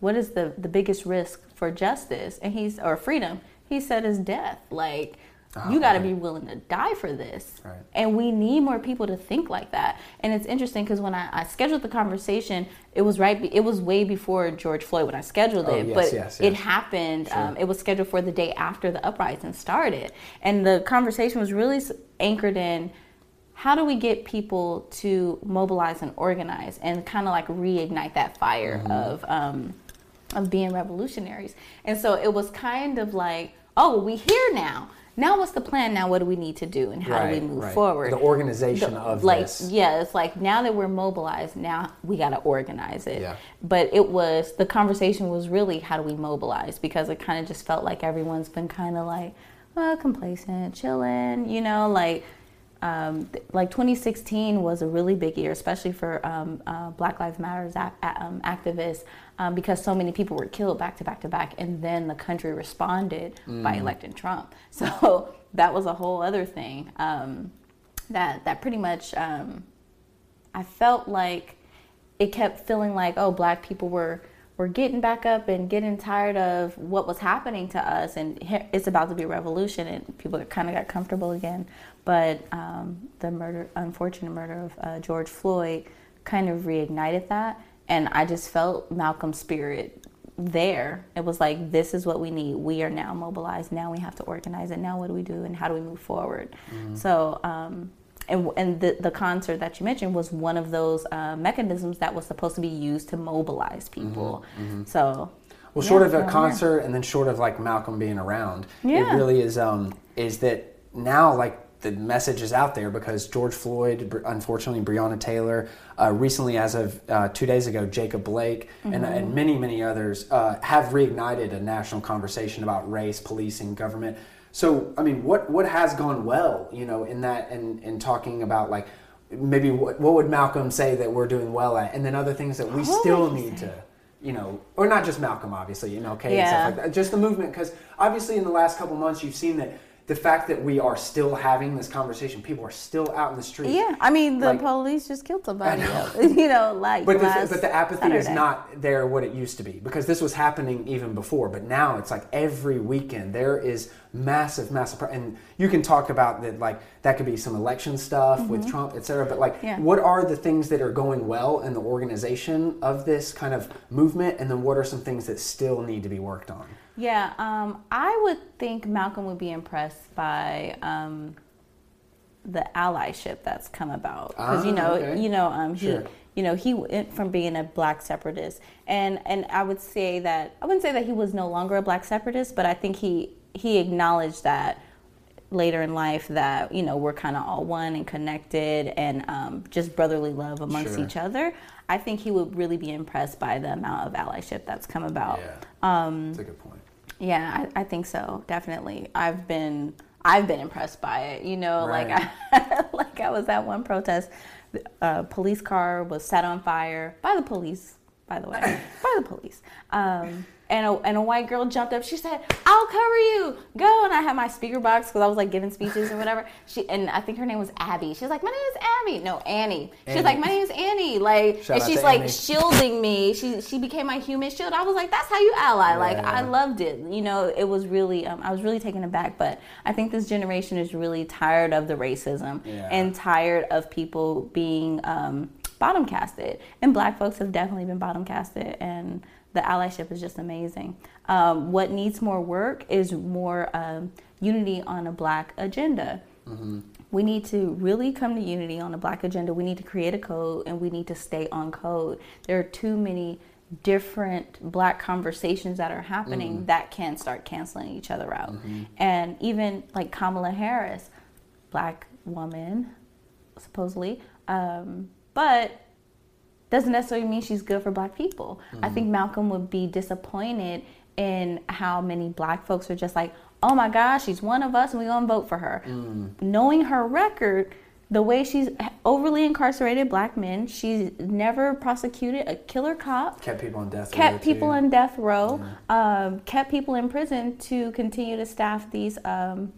what is the the biggest risk for justice?" And he's or freedom. He said, "Is death. Like, Ah, you got to right. be willing to die for this." Right. And we need more people to think like that. And it's interesting because when I, I scheduled the conversation, it was right. be- It was way before George Floyd when I scheduled Oh, it, yes, but yes, it happened. Sure. Um, it was scheduled for the day after the uprising started, and the conversation was really anchored in how do we get people to mobilize and organize and kind of like reignite that fire Mm-hmm. of um, of being revolutionaries. And so it was kind of like, oh, we here now. Now what's the plan? Now what do we need to do, and how do we move right. forward? The organization The- of like this. yeah it's like now that we're mobilized now we got to organize it Yeah. but it was the conversation was really how do we mobilize because it kind of just felt like everyone's been kind of like well, complacent chilling you know like um, th- like 2016 was a really big year, especially for um, uh, Black Lives Matters ac- um, activists, um, because so many people were killed back to back to back, and then the country responded by electing Trump. So that was a whole other thing um, that that pretty much um, I felt like it kept feeling like oh black people were were getting back up and getting tired of what was happening to us and it's about to be a revolution and people kind of got comfortable again but um, the murder unfortunate murder of uh, george floyd kind of reignited that. And I just felt Malcolm's spirit there. It was like, this is what we need. We are now mobilized. Now we have to organize it. Now what do we do and how do we move forward? Mm-hmm. So, um, and, and the, the concert that you mentioned was one of those uh, mechanisms that was supposed to be used to mobilize people. Mm-hmm. Mm-hmm. So, well, short of a concert and then short of like Malcolm being around, yeah. it really is um, is that now like the message is out there because George Floyd, unfortunately, Breonna Taylor, uh, recently, as of uh, two days ago, Jacob Blake, mm-hmm. and, and, many, many others uh, have reignited a national conversation about race, policing, government. So, I mean, what what has gone well, you know, in that and in, in talking about like maybe what, what would Malcolm say that we're doing well at, and then other things that we what still need say? to you know, or not just Malcolm, obviously, you know, Kate yeah. and stuff like that. Just the movement, because obviously in the last couple months, you've seen that the fact that we are still having this conversation, people are still out in the street. Yeah, I mean, the like, police just killed somebody. Know. you know, like. But the, but the apathy Saturday. is not there what it used to be because this was happening even before. But now it's like every weekend there is massive, massive, and you can talk about that. Like that could be some election stuff mm-hmm. with Trump, et cetera. But like, yeah. what are the things that are going well in the organization of this kind of movement, and then what are some things that still need to be worked on? Yeah, um, I would think Malcolm would be impressed by um, the allyship that's come about because ah, you know, okay. you know, um, he, sure. you know, he went from being a black separatist, and and I would say that I wouldn't say that he was no longer a black separatist, but I think he he acknowledged that later in life that you know we're kind of all one and connected and um, just brotherly love amongst sure. each other i think he would really be impressed by the amount of allyship that's come about yeah. um, that's a good point yeah, I, I, think so. Definitely. I've been I've been impressed by it. You know, right. like I like I was at one protest. A police car was set on fire by the police. By the way, by the police. Um, and a, and a white girl jumped up. She said, "I'll cover you. Go." And I had my speaker box because I was like giving speeches or whatever. She and I think her name was Abby. She was like, "My name is Abby." No, Annie. She was like, "My name is Annie." Like, Shout and she's like Annie. shielding me. She she became my human shield. I was like, "That's how you ally." Yeah. Like, I loved it. You know, it was really. Um, I was really taken aback. But I think this generation is really tired of the racism yeah. and tired of people being um, bottom casted. And black folks have definitely been bottom casted and the allyship is just amazing. Um, what needs more work is more um, unity on a black agenda. Mm-hmm. We need to really come to unity on a black agenda. We need to create a code and we need to stay on code. There are too many different black conversations that are happening mm-hmm. that can start canceling each other out. Mm-hmm. And even like Kamala Harris, black woman, supposedly, um, but doesn't necessarily mean she's good for black people. Mm-hmm. I think Malcolm would be disappointed in how many black folks are just like, oh my gosh, she's one of us and we're going to vote for her. Mm. Knowing her record, the way she's overly incarcerated black men, she's never prosecuted a killer cop. Kept people on death kept row. Kept people too. on death row. Yeah. Um, kept people in prison to continue to staff these. Um,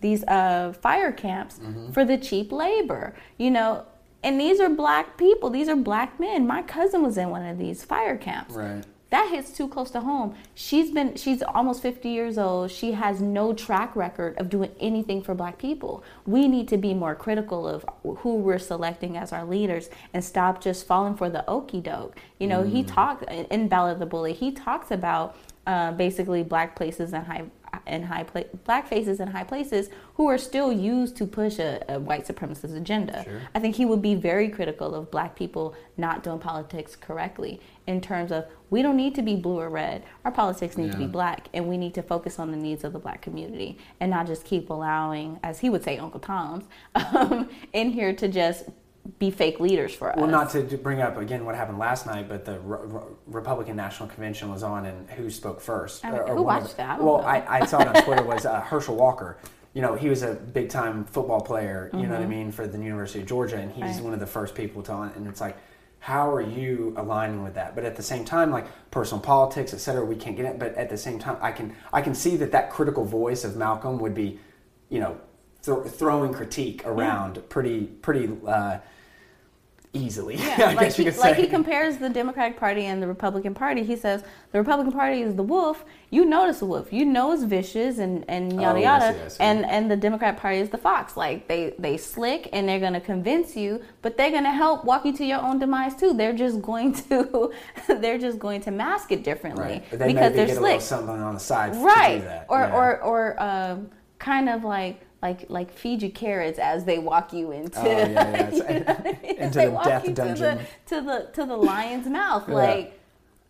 these uh, fire camps mm-hmm. for the cheap labor. You know, and these are black people. These are black men. My cousin was in one of these fire camps. Right. That hits too close to home. She's been she's almost 50 years old. She has no track record of doing anything for black people. We need to be more critical of who we're selecting as our leaders and stop just falling for the okey doke. You know, mm. he talked in Ballot the Bullet, he talks about uh, basically black places and high in high pla- black faces in high places who are still used to push a, a white supremacist agenda. Sure. I think he would be very critical of black people not doing politics correctly in terms of we don't need to be blue or red. Our politics need yeah. to be black, and we need to focus on the needs of the black community and not just keep allowing, as he would say, Uncle Tom's, um, in here to just be fake leaders for us. Well, not to bring up again what happened last night, but the Re- Republican National Convention was on, and who spoke first? I mean, or, who watched that? I well, I, I, saw it on Twitter. Was uh, Herschel Walker? You know, he was a big time football player. You mm-hmm. know what I mm-hmm. mean for the University of Georgia, and he's right. one of the first people to. And it's like, how are you aligning with that? But at the same time, like personal politics, et cetera, we can't get it. But at the same time, I can I can see that that critical voice of Malcolm would be, you know, th- throwing critique around yeah. pretty pretty. Uh, easily. Yeah, I like guess you he, like he compares the Democratic Party and the Republican Party. He says the Republican Party is the wolf. You notice the wolf. You know it's vicious and, and yada Oh, yada. I see, I see. And and the Democrat Party is the fox. Like they they slick and they're gonna convince you, but they're gonna help walk you to your own demise too. They're just going to they're just going to mask it differently right. But they because maybe they're get a slick little something on the side right or yeah. or or um, kind of like like like feed you carrots as they walk you into Oh, yeah, yeah. you know, Into the death dungeon. to the to the to the lion's mouth Yeah. like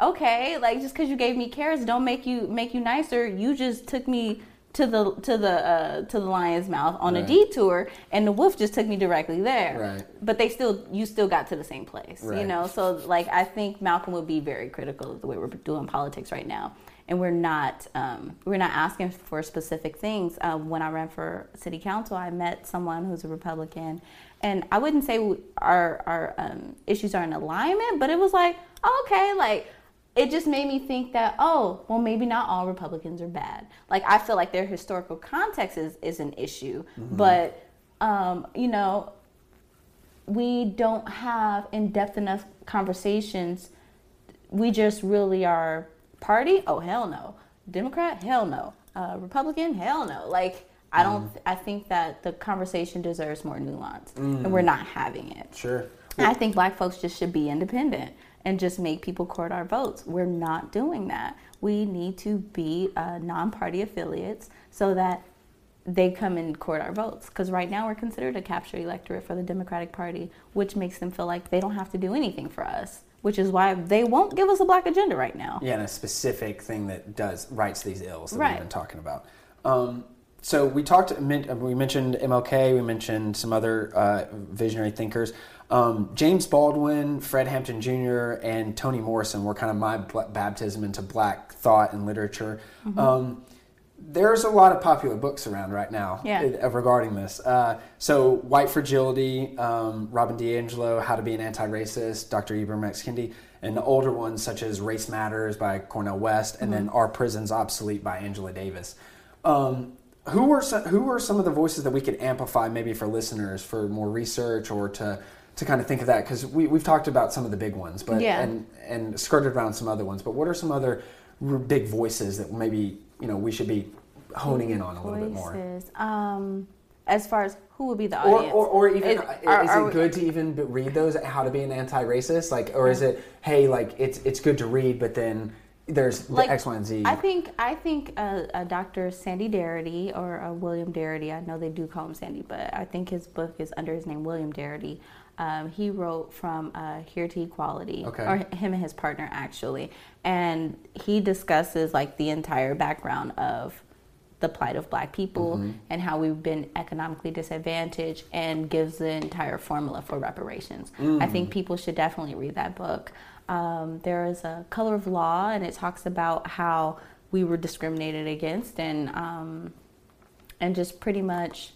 okay like just because you gave me carrots don't make you make you nicer you just took me to the to the uh, to the lion's mouth on a detour and the wolf just took me directly there Right. but they still you still got to the same place you know so like i think malcolm would be very critical of the way we're doing politics right now and we're not um, we're not asking for specific things. Um, when i ran for city council i met someone who's a republican. And i wouldn't say we, our our um, issues are in alignment but it was like okay like it just made me think that oh well maybe not all republicans are bad. Like i feel like their historical context is, is an issue. But um, you know we don't have in-depth enough conversations. We just really are party? Oh hell no. Democrat? Hell no. Uh, republican? Hell no. Like i don't i think that the conversation deserves more nuance and we're not having it. Sure. and I think black folks just should be independent and just make people court our votes. We're not doing that. We need to be uh, non party affiliates so that they come and court our votes. Because right now we're considered a capture electorate for the Democratic Party, which makes them feel like they don't have to do anything for us, which is why they won't give us a black agenda right now. Yeah, and a specific thing that does rights these ills that Right. we've been talking about. Um, so we talked. We mentioned MLK. We mentioned some other uh, visionary thinkers. Um, James Baldwin, Fred Hampton Jr., and Toni Morrison were kind of my baptism into black thought and literature. Mm-hmm. Um, there's a lot of popular books around right now Yeah. regarding this. Uh, so, White Fragility, um, Robin DiAngelo, How to Be an Anti-Racist, Dr. Ibram X. Kendi, and the older ones such as Race Matters by Cornel West, and then Are Prisons Obsolete by Angela Davis. Um, who were some, who were some of the voices that we could amplify maybe for listeners for more research or to to kind of think of that because we, we've talked about some of the big ones but Yeah. and and skirted around some other ones but what are some other r- big voices that maybe you know we should be honing in on a little bit more. Um, as far as who would be the or, audience? or, or even Is- uh, are- is are it we- good to even read those how to be an anti-racist like or is it hey like it's it's good to read but then there's the like x y and z I think I think uh, uh, Dr. Sandy Darity or uh, William Darity. I know they do call him Sandy, but I think his book is under his name William Darity. Um, he wrote from uh, Here to Equality, Okay. or him and his partner actually, and he discusses like the entire background of the plight of black people Mm-hmm. and how we've been economically disadvantaged and gives the entire formula for reparations. I Mm. think people should definitely read that book. Um, there is a color of law and it talks about how we were discriminated against and um, and just pretty much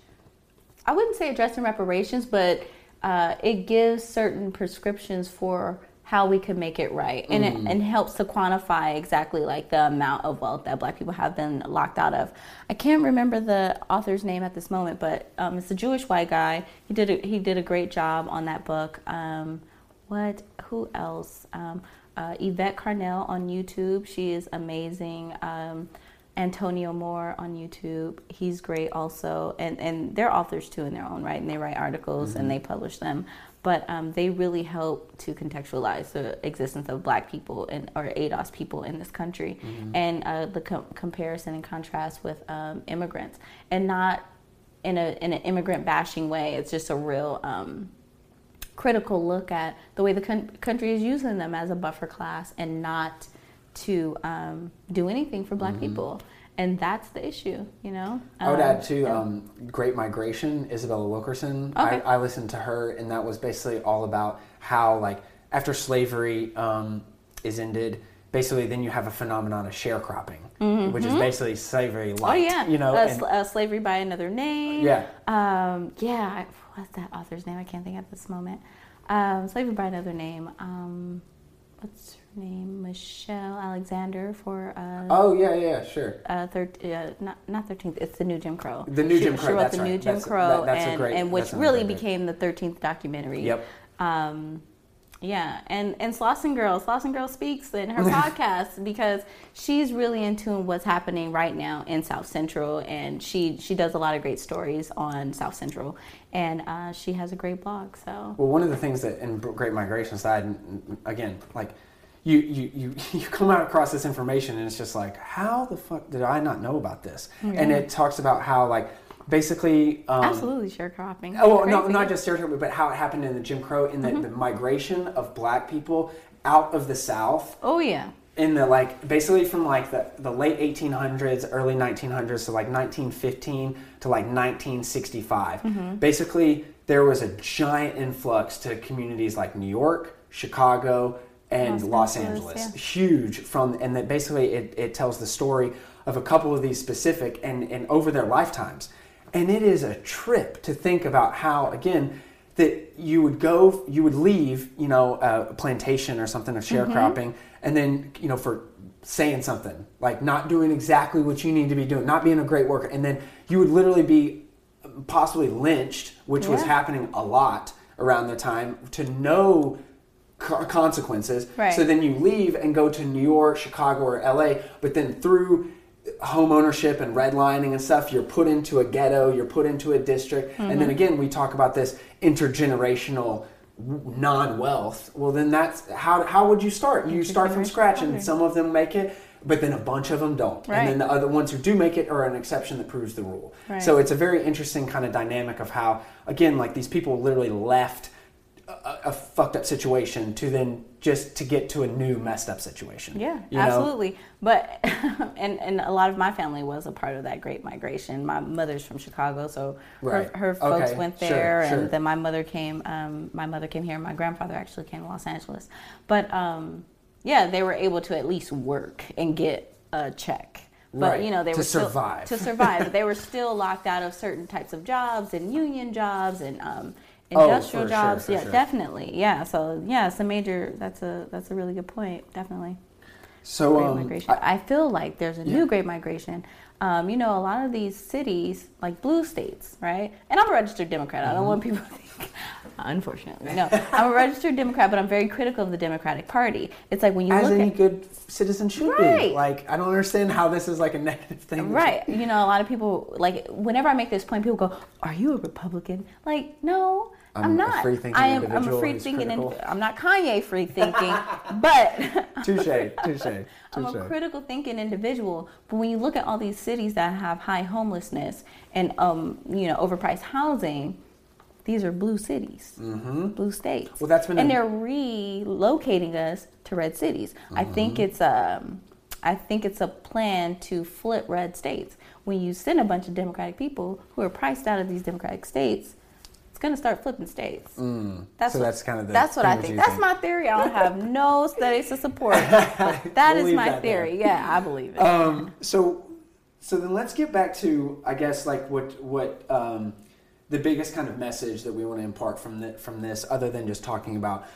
I wouldn't say addressing reparations, but uh, it gives certain prescriptions for how we can make it right, and it and helps to quantify exactly like the amount of wealth that Black people have been locked out of. I can't remember the author's name at this moment, but um, it's a Jewish white guy. He did a, he did a great job on that book. Um, what? Who else? Um, uh, Yvette Carnell on YouTube. She is amazing. Antonio Moore on YouTube. He's great also, and and they're authors too in their own right, and they write articles and they publish them. But um, they really help to contextualize the existence of Black people and or ADOS people in this country, and uh, the com- comparison and contrast with um, immigrants, and not in a in an immigrant bashing way. It's just a real um, critical look at the way the con- country is using them as a buffer class and not to um, do anything for black people and that's the issue you know I would Um, add to yeah. um, Great Migration, Isabella Wilkerson. Okay. I, I listened to her, and that was basically all about how, like, after slavery um, is ended, basically then you have a phenomenon of sharecropping, which is basically slavery Mm-hmm. oh yeah you know, uh, and- uh, slavery by another name Yeah. um, yeah I- what's that author's name i can't think at this moment um, slavery by another name um, what's name michelle alexander for uh, oh yeah, yeah, sure. uh, thir- uh, not not thirteenth. It's the new Jim Crow. The New she, Jim She Crow, wrote that's the new right. Jim That's- Crow, that- and, great- and which really became the thirteenth documentary. Yep. Um, yeah, and and Slauson Girl, Slauson Girl speaks in her podcast because she's really in tune with what's happening right now in South Central, and she she does a lot of great stories on South Central, and uh, she has a great blog. So well, one of the things that in Great Migration side, again, like you, you, you, you come out across this information and it's just like, how the fuck did I not know about this? Mm-hmm. And it talks about how like basically um, absolutely sharecropping. Oh well, no, not just sharecropping, but how it happened in the Jim Crow in the, mm-hmm. the migration of Black people out of the South. Oh yeah. In the like basically from like the, the late 1800s, early 1900s to like 1915 to like 1965. Mm-hmm. Basically, there was a giant influx to communities like New York, Chicago, and Los, Los Angeles. Yeah. Huge from and that basically it, it tells the story of a couple of these specific and, and over their lifetimes and it is a trip to think about how, again, that you would go, you would leave, you know, a plantation or something of sharecropping, mm-hmm. and then, you know, for saying something like not doing exactly what you need to be doing, not being a great worker, and then you would literally be possibly lynched, which yeah. was happening a lot around the time, to no consequences. Right. So then you leave and go to New York, Chicago, or LA, but then through home ownership and redlining and stuff, you're put into a ghetto, you're put into a district. Mm-hmm. And then mm-hmm. again, we talk about this intergenerational non-wealth. Well, then that's how how would you start? You start from scratch and some of them make it, but then a bunch of them don't. Right. And then the other ones who do make it are an exception that proves the rule. Right. So it's a very interesting kind of dynamic of how again like these people literally left a, a, fucked up situation to then just to get to a new messed up situation. Yeah, absolutely. Know? But and and a lot of my family was a part of that great migration. My mother's from Chicago, so right. her, her folks okay. went there, sure, and then my mother came. Um, my mother came here. My grandfather actually came to Los Angeles. But um, yeah, they were able to at least work and get a check. But right. you know they to were survive. Still, to survive. but they were still locked out of certain types of jobs and union jobs and um, industrial oh, jobs. Sure, yeah, sure. definitely. Yeah. So yeah, it's a major. That's a that's a really good point. Definitely. So great um, migration. I, I, feel like there's a yeah. new great migration. Um, you know, a lot of these cities, like blue states, right? And I'm a registered Democrat. Mm-hmm. I don't want mm-hmm. people to think, unfortunately, no. I'm a registered Democrat, but I'm very critical of the Democratic Party. It's like when you as look any at, good citizen should right. be. Like, I don't understand how this is like a negative thing. Right. You know, a lot of people like whenever I make this point, people go, "Are you a Republican?" Like, no. I'm, I'm not. A free thinking I am. I'm a free thinking. In, I'm not Kanye free thinking, but touche, touche. I'm a critical thinking individual. But when you look at all these cities that have high homelessness and um, you know overpriced housing, these are blue cities, mm-hmm. blue states. Well, that's been and a... they're relocating us to red cities. Mm-hmm. I think it's um, I think it's a plan to flip red states. When you send a bunch of Democratic people who are priced out of these Democratic states going to start flipping states. Mm. That's so what, that's kind of the that's what I think. That's think. my theory. I don't have no studies to support. that is my that theory. There. Yeah, I believe it. Um, so, so then let's get back to I guess like what what um, the biggest kind of message that we want to impart from the, from this, other than just talking about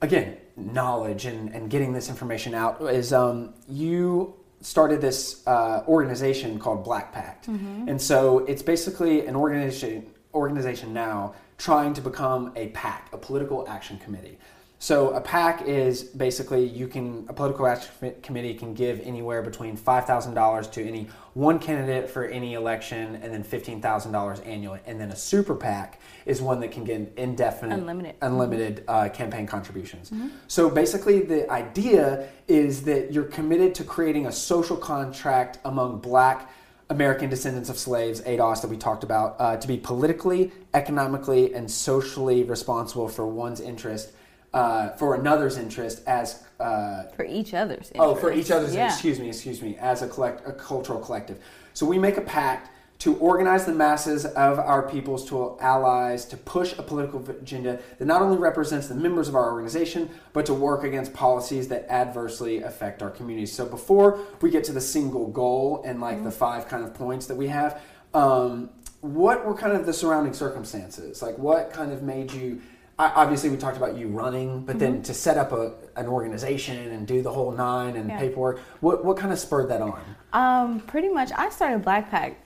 again knowledge and, and getting this information out, is um, you started this uh, organization called Black Pact, mm-hmm. and so it's basically an organization organization now trying to become a PAC, a political action committee. So a PAC is basically you can a political action committee can give anywhere between five thousand dollars to any one candidate for any election, and then fifteen thousand dollars annually. And then a super PAC is one that can get indefinite, unlimited, unlimited uh, campaign contributions. Mm-hmm. So basically, the idea is that you're committed to creating a social contract among Black American descendants of slaves, ADOS, that we talked about, uh, to be politically, economically, and socially responsible for one's interest, uh, for another's interest as. Uh, for each other's interest. Oh, for each other's, yeah. excuse me, excuse me, as a, collect, a cultural collective. So we make a pact to organize the masses of our peoples to allies to push a political agenda that not only represents the members of our organization but to work against policies that adversely affect our communities so before we get to the single goal and like mm-hmm. the five kind of points that we have um, what were kind of the surrounding circumstances like what kind of made you obviously we talked about you running but mm-hmm. then to set up a, an organization and do the whole nine and yeah. paperwork what, what kind of spurred that on um, pretty much i started black pact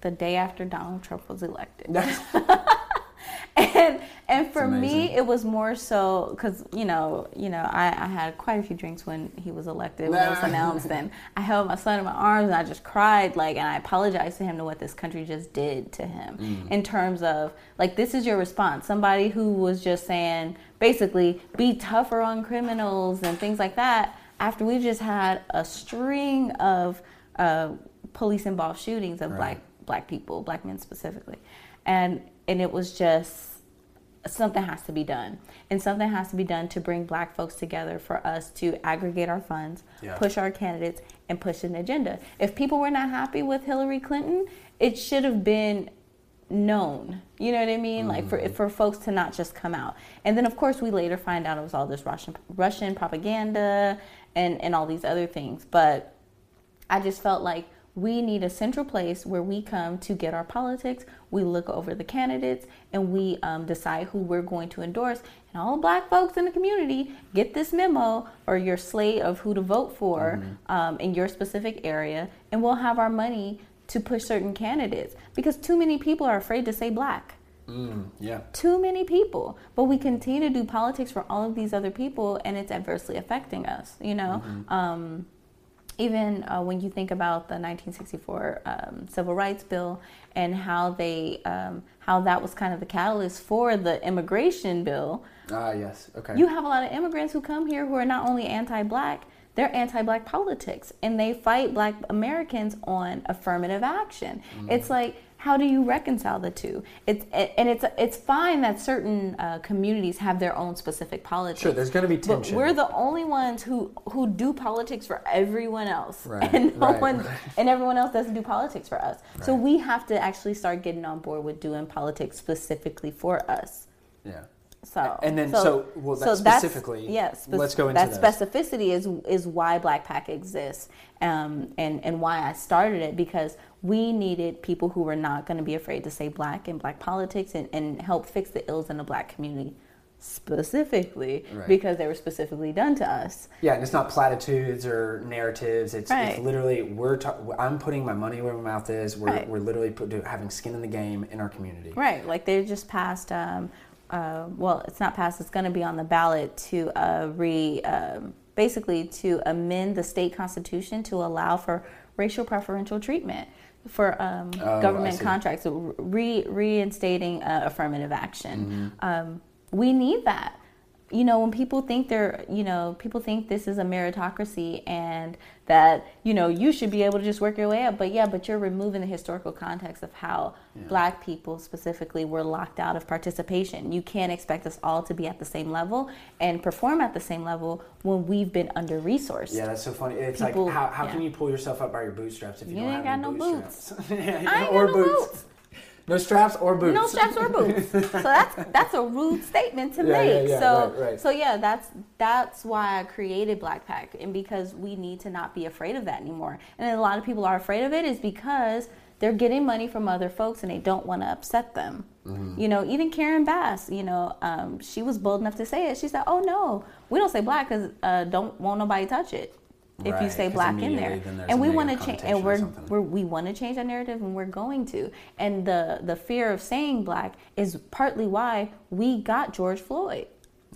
the day after Donald Trump was elected. and and for me, it was more so because you know, you know, I, I, had quite a few drinks when he was elected when it was announced, and I held my son in my arms and I just cried, like, and I apologized to him to what this country just did to him mm. in terms of like, this is your response. Somebody who was just saying, basically, be tougher on criminals and things like that. After we've just had a string of uh, police-involved shootings of right. black black people, black men specifically, and and it was just something has to be done and something has to be done to bring black folks together for us to aggregate our funds yeah. push our candidates and push an agenda if people were not happy with hillary clinton it should have been known you know what i mean mm-hmm. like for, mm-hmm. for folks to not just come out and then of course we later find out it was all this russian russian propaganda and and all these other things but i just felt like we need a central place where we come to get our politics. We look over the candidates and we um, decide who we're going to endorse. And all black folks in the community get this memo or your slate of who to vote for mm-hmm. um, in your specific area, and we'll have our money to push certain candidates because too many people are afraid to say black. Mm, yeah. Too many people. But we continue to do politics for all of these other people, and it's adversely affecting us, you know? Mm-hmm. Um, even uh, when you think about the 1964 um, Civil Rights Bill and how they um, how that was kind of the catalyst for the immigration bill. Ah, yes. Okay. You have a lot of immigrants who come here who are not only anti-black, they're anti-black politics, and they fight Black Americans on affirmative action. Mm. It's like how do you reconcile the two? It's and it's it's fine that certain uh, communities have their own specific politics. Sure, there's going to be tension. But we're the only ones who who do politics for everyone else, right, and no right, one right. and everyone else doesn't do politics for us. So we have to actually start getting on board with doing politics specifically for us. Yeah. So and then so, so well that so specifically yes yeah, let's go into that That specificity is is why Black Pact exists um, and and why I started it because we needed people who were not going to be afraid to say black and black politics and, and help fix the ills in the black community specifically right. because they were specifically done to us. Yeah, and it's not platitudes or narratives. It's, right. it's literally we're ta- I'm putting my money where my mouth is. We're, right. we're literally put, having skin in the game in our community. Right, like they just passed. Um, uh, well, it's not passed. It's going to be on the ballot to uh, re. Um, basically to amend the state constitution to allow for racial preferential treatment for um, oh, government contracts, re- reinstating uh, affirmative action. Mm-hmm. Um, we need that you know, when people think they're, you know, people think this is a meritocracy and that, you know, you should be able to just work your way up. But yeah, but you're removing the historical context of how yeah. black people specifically were locked out of participation. You can't expect us all to be at the same level and perform at the same level when we've been under resourced. Yeah, that's so funny. It's people, like, how, how yeah. can you pull yourself up by your bootstraps if you, you don't ain't have got no boots? yeah, I ain't or got no boots. boots. No straps or boots. No straps or boots. so that's that's a rude statement to yeah, make. Yeah, yeah, so right, right. so yeah, that's that's why I created Black Pact, and because we need to not be afraid of that anymore. And a lot of people are afraid of it is because they're getting money from other folks and they don't want to upset them. Mm-hmm. You know, even Karen Bass, you know, um, she was bold enough to say it. She said, "Oh no, we don't say black because uh, don't want nobody touch it." If right, you say black in there and we want to change and we're, we're we want to change that narrative and we're going to and the the fear of saying black is partly why we got george floyd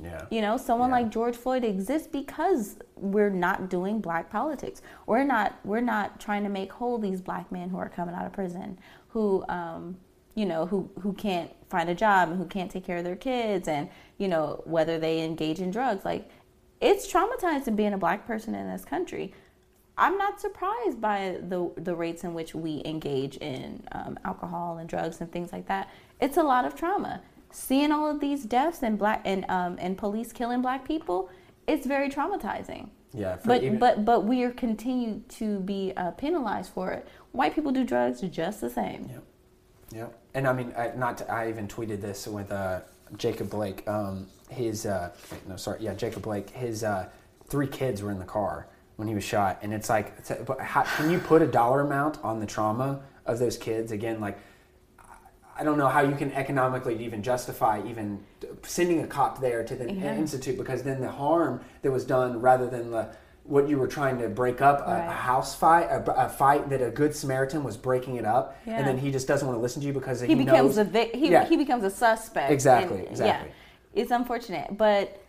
yeah. You know, someone yeah. like George Floyd exists because we're not doing black politics. We're not we're not trying to make whole these black men who are coming out of prison who um you know, who who can't find a job and who can't take care of their kids and, you know, whether they engage in drugs. Like it's traumatizing being a black person in this country. I'm not surprised by the the rates in which we engage in um, alcohol and drugs and things like that. It's a lot of trauma. Seeing all of these deaths and black and um, and police killing black people, it's very traumatizing. Yeah, but even... but but we are continued to be uh, penalized for it. White people do drugs just the same. Yep. Yep. And I mean, I, not to, I even tweeted this with uh, Jacob Blake. Um, his uh, no, sorry, yeah, Jacob Blake. His uh, three kids were in the car when he was shot, and it's like, it's, but how, can you put a dollar amount on the trauma of those kids? Again, like. I don't know how you can economically even justify even sending a cop there to the yeah. institute because then the harm that was done rather than the what you were trying to break up a, Right. a house fight, a, a fight that a good Samaritan was breaking it up, Yeah. and then he just doesn't want to listen to you because he, he becomes knows. a vic- he, Yeah. he becomes a suspect. Exactly, and- exactly. Yeah, it's unfortunate, but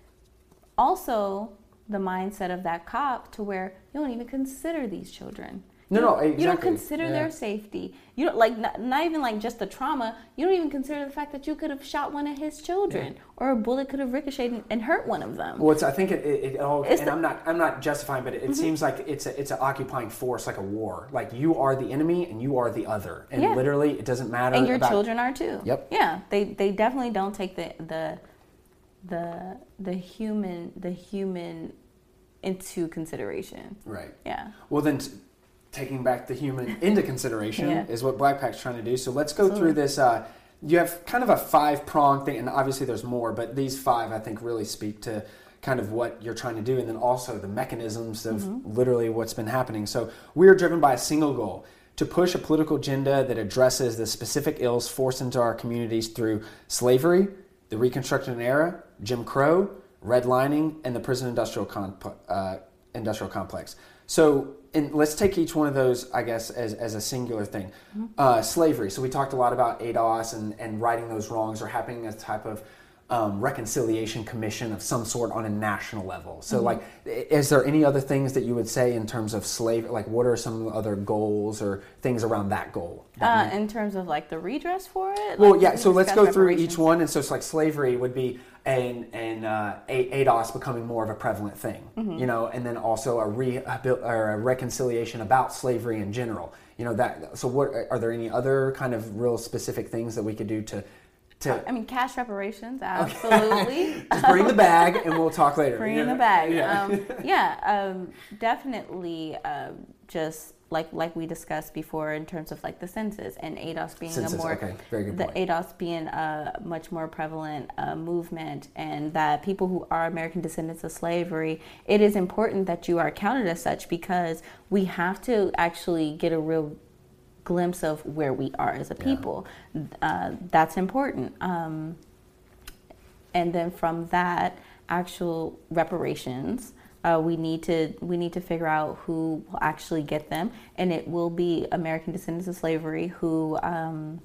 also the mindset of that cop to where you don't even consider these children. No, You no, don't- You don't consider Yeah. their safety. You don't like not, not even like just the trauma. You don't even consider the fact that you could have shot one of his children, or a bullet could have ricocheted and hurt one of them. Well, it's, I think it, it, it all, It's and the- I'm not, I'm not justifying, but it, Mm-hmm. seems like it's a, it's an occupying force, like a war. Like you are the enemy and you are the other, and Yeah. literally, it doesn't matter. and your about, children are too. Yep. Yeah, they they definitely don't take the the the the human the human into consideration. Right. Yeah. Well, then, t- taking back the human into consideration Yeah. is what Black Pact's trying to do. So let's go Absolutely. through this. Uh, you have kind of a five prong thing, and obviously there's more, but these five I think really speak to kind of what you're trying to do, and then also the mechanisms of Mm-hmm. literally what's been happening. So we are driven by a single goal. To push a political agenda that addresses the specific ills forced into our communities through slavery, the Reconstruction era, Jim Crow, redlining, and the prison industrial comp- uh, industrial complex. So, and let's take each one of those, I guess, as, as a singular thing. Uh, slavery. So we talked a lot about ADOS and, and righting those wrongs or having a type of um, reconciliation commission of some sort on a national level. So, like, is there any other things that you would say in terms of slave? Like, what are some other goals or things around that goal? Uh, in terms of like the redress for it. Well, Like, yeah. So let's go through each one, and so it's like slavery would be and and uh, ADOS becoming more of a prevalent thing, Mm-hmm. you know, and then also a re or a reconciliation about slavery in general, you know that. So what are there any other kind of real specific things that we could do to to I mean, cash reparations, absolutely. just bring the bag, and we'll talk later. Bring you in the bag. Yeah. Um, yeah, um, definitely. Um, just like like we discussed before in terms of like the census and ADOS being Census, a more okay, very good the point. ADOS being a much more prevalent uh, movement, and that people who are American descendants of slavery, it is important that you are counted as such because we have to actually get a real glimpse of where we are as a people. Uh, that's important. Um, and then from that actual reparations uh, we need to we need to figure out who will actually get them and it will be american descendants of slavery who um,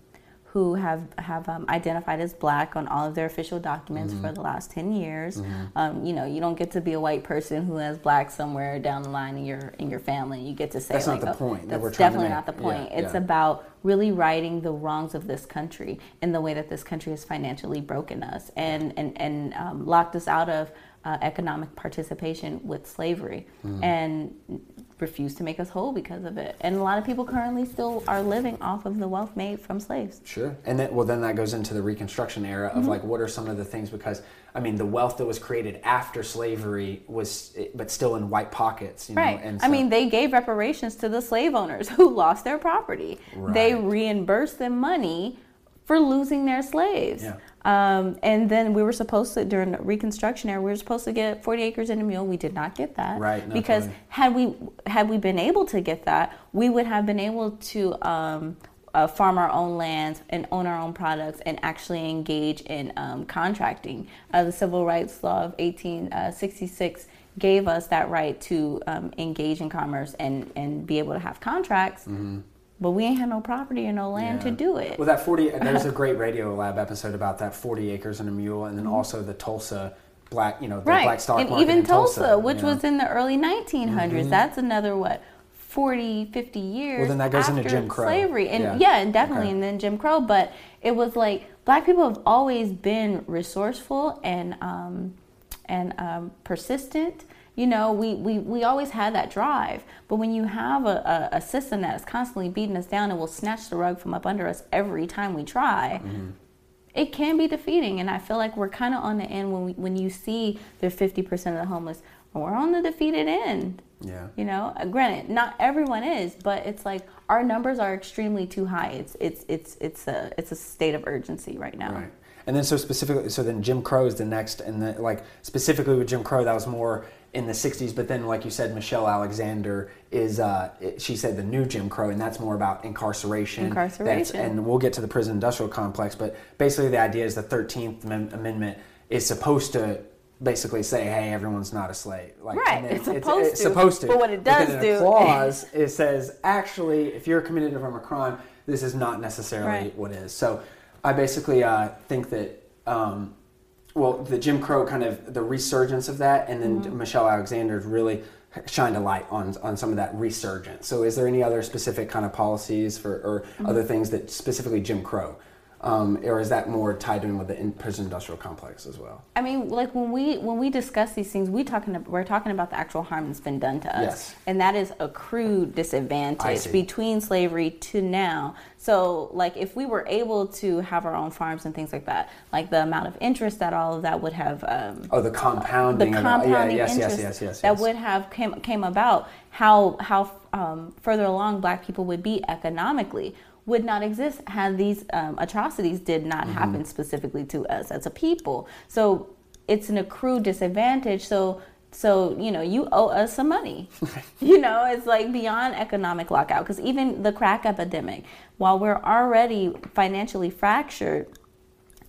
who have have um, identified as black on all of their official documents Mm-hmm. for the last 10 years. Um, you know you don't get to be a white person who has black somewhere down the line in your in your family. You get to say That's not the oh, point that that's to definitely not the Yeah, point. it's yeah. about really righting the wrongs of this country and the way that this country has financially broken us and and and um, locked us out of uh, economic participation with slavery. Mm-hmm. and refused to make us whole because of it. And a lot of people currently still are living off of the wealth made from slaves. Sure. And then, well, then that goes into the Reconstruction era of Mm-hmm. like, what are some of the things? Because I mean, the wealth that was created after slavery was, but still in white pockets, you know. Right. And I mean, they gave reparations to the slave owners who lost their property. right. They reimbursed them money for losing their slaves. Yeah. Um, and then we were supposed to, during the Reconstruction era, we were supposed to get 40 acres and a mule. We did not get that. Right, no, because had we had we been able to get that, we would have been able to um, uh, farm our own lands and own our own products and actually engage in um, contracting. Uh, the Civil Rights Law of 1866 gave us that right to um, engage in commerce and, and be able to have contracts. But we ain't had no property or no land to Mm-hmm. Do it. Well, that 40, there's a great Radiolab episode about that 40 acres and a mule, and then also the Tulsa black, you know, the Mm-hmm. right. black stock and market even in Tulsa, which you know. was in the early 1900s. That's another, what, 40, 50 years then that goes into after Jim Crow. slavery. And Yeah. yeah, and definitely, Okay. and then Jim Crow. But it was like black people have always been resourceful and um, and um, persistent. You know, we, we, we always had that drive. But when you have a, a, a system that is constantly beating us down and will snatch the rug from up under us every time we try, Mm-hmm. it can be defeating. And I feel like we're kind of on the end when, we, when you see there's 50% of the homeless, we're on the defeated end. Yeah. You know, Uh, granted, not everyone is, but it's like our numbers are extremely too high. It's it's it's it's a it's a state of urgency right now. Right. And then so specifically, so then Jim Crow is the next, and the, like specifically with Jim Crow, that was more in the '60s. But then, like you said, Michelle Alexander is, uh, she said the new Jim Crow, and that's more about incarceration. That's- Incarceration. and we'll get to the prison industrial complex. But basically, the idea is the 13th Amem- Amendment is supposed to basically say, "Hey, everyone's not a slave." Like, Right, it's supposed it's to, supposed to. but what it does do- a clause, it says, "Actually, if you're committed from a crime, this is not necessarily Right. what is." So, I basically uh, think that. Um, well, the Jim Crow kind of the resurgence of that, and then Mm-hmm. Michelle Alexander's really shined a light on on some of that resurgence. So, is there any other specific kind of policies for or Mm-hmm. other things that specifically Jim Crow, um, or is that more tied in with the in- prison industrial complex as well? I mean, like when we when we discuss these things, we talking we're talking about the actual harm that's been done to us, Yes. and that is accrued I disadvantage between slavery to now. So, like, if we were able to have our own farms and things like that, like the amount of interest that all of that would have um, Oh, the the compounding. of compounding yeah, yes, interest yes, yes, yes, that would have came came about, how how um, further along Black people would be economically would not exist had these um, atrocities did not Mm-hmm. happen specifically to us as a people. So it's an accrued disadvantage. So so you know you owe us some money. you know it's like beyond economic lockout because even the crack epidemic, while we're already financially fractured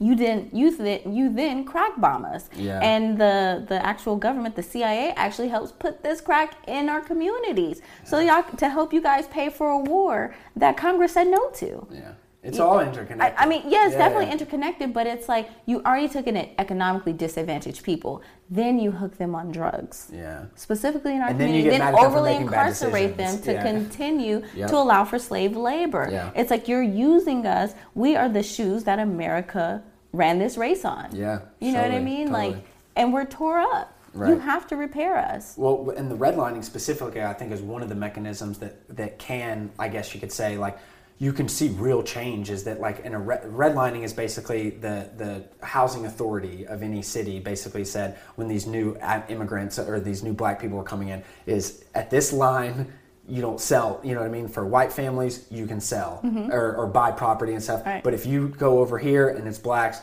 you didn't you then you then crack bomb us Yeah. and the the actual government the cia actually helps put this crack in our communities so y'all to help you guys pay for a war that congress said no to Yeah, it's all interconnected. I, I mean, yeah, it's Yeah, definitely yeah. interconnected, but it's like you already took in economically disadvantaged people, then you hook them on drugs. Yeah. Specifically in our And then you community, get then mad at them for overly incarcerate them to continue Yep. to allow for slave labor. Yeah. It's like you're using us. We are the shoes that America ran this race on. Yeah, You know what I mean? totally. Like, and we're tore up. You have to repair us. Well, and the redlining specifically, I think, is one of the mechanisms that that can, I guess you could say, like you can see real change. Is that like in a re- redlining is basically the the housing authority of any city basically said when these new uh, immigrants or these new black people are coming in is at this line. You don't sell, you know what I mean? For white families, you can sell mm-hmm. or, or buy property and stuff. Right. But if you go over here and it's blacks,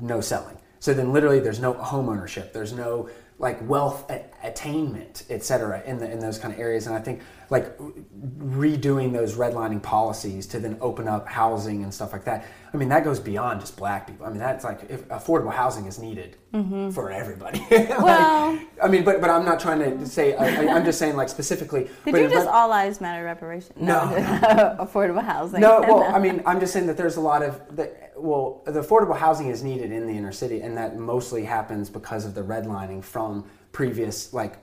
no selling. So then literally there's no home ownership. There's no like wealth a- attainment, et cetera, in the, in those kind of areas. And I think like redoing those redlining policies to then open up housing and stuff like that. I mean, that goes beyond just black people. I mean, that's like if affordable housing is needed for everybody. Like, Mm-hmm. Well- I mean, but but I'm not trying to say. I, I- I'm just saying like specifically. Did but you just all lives matter reparation? No. affordable housing. no, well, I mean, I'm just saying that there's a lot of the, well, the affordable housing is needed in the inner city, and that mostly happens because of the redlining from previous like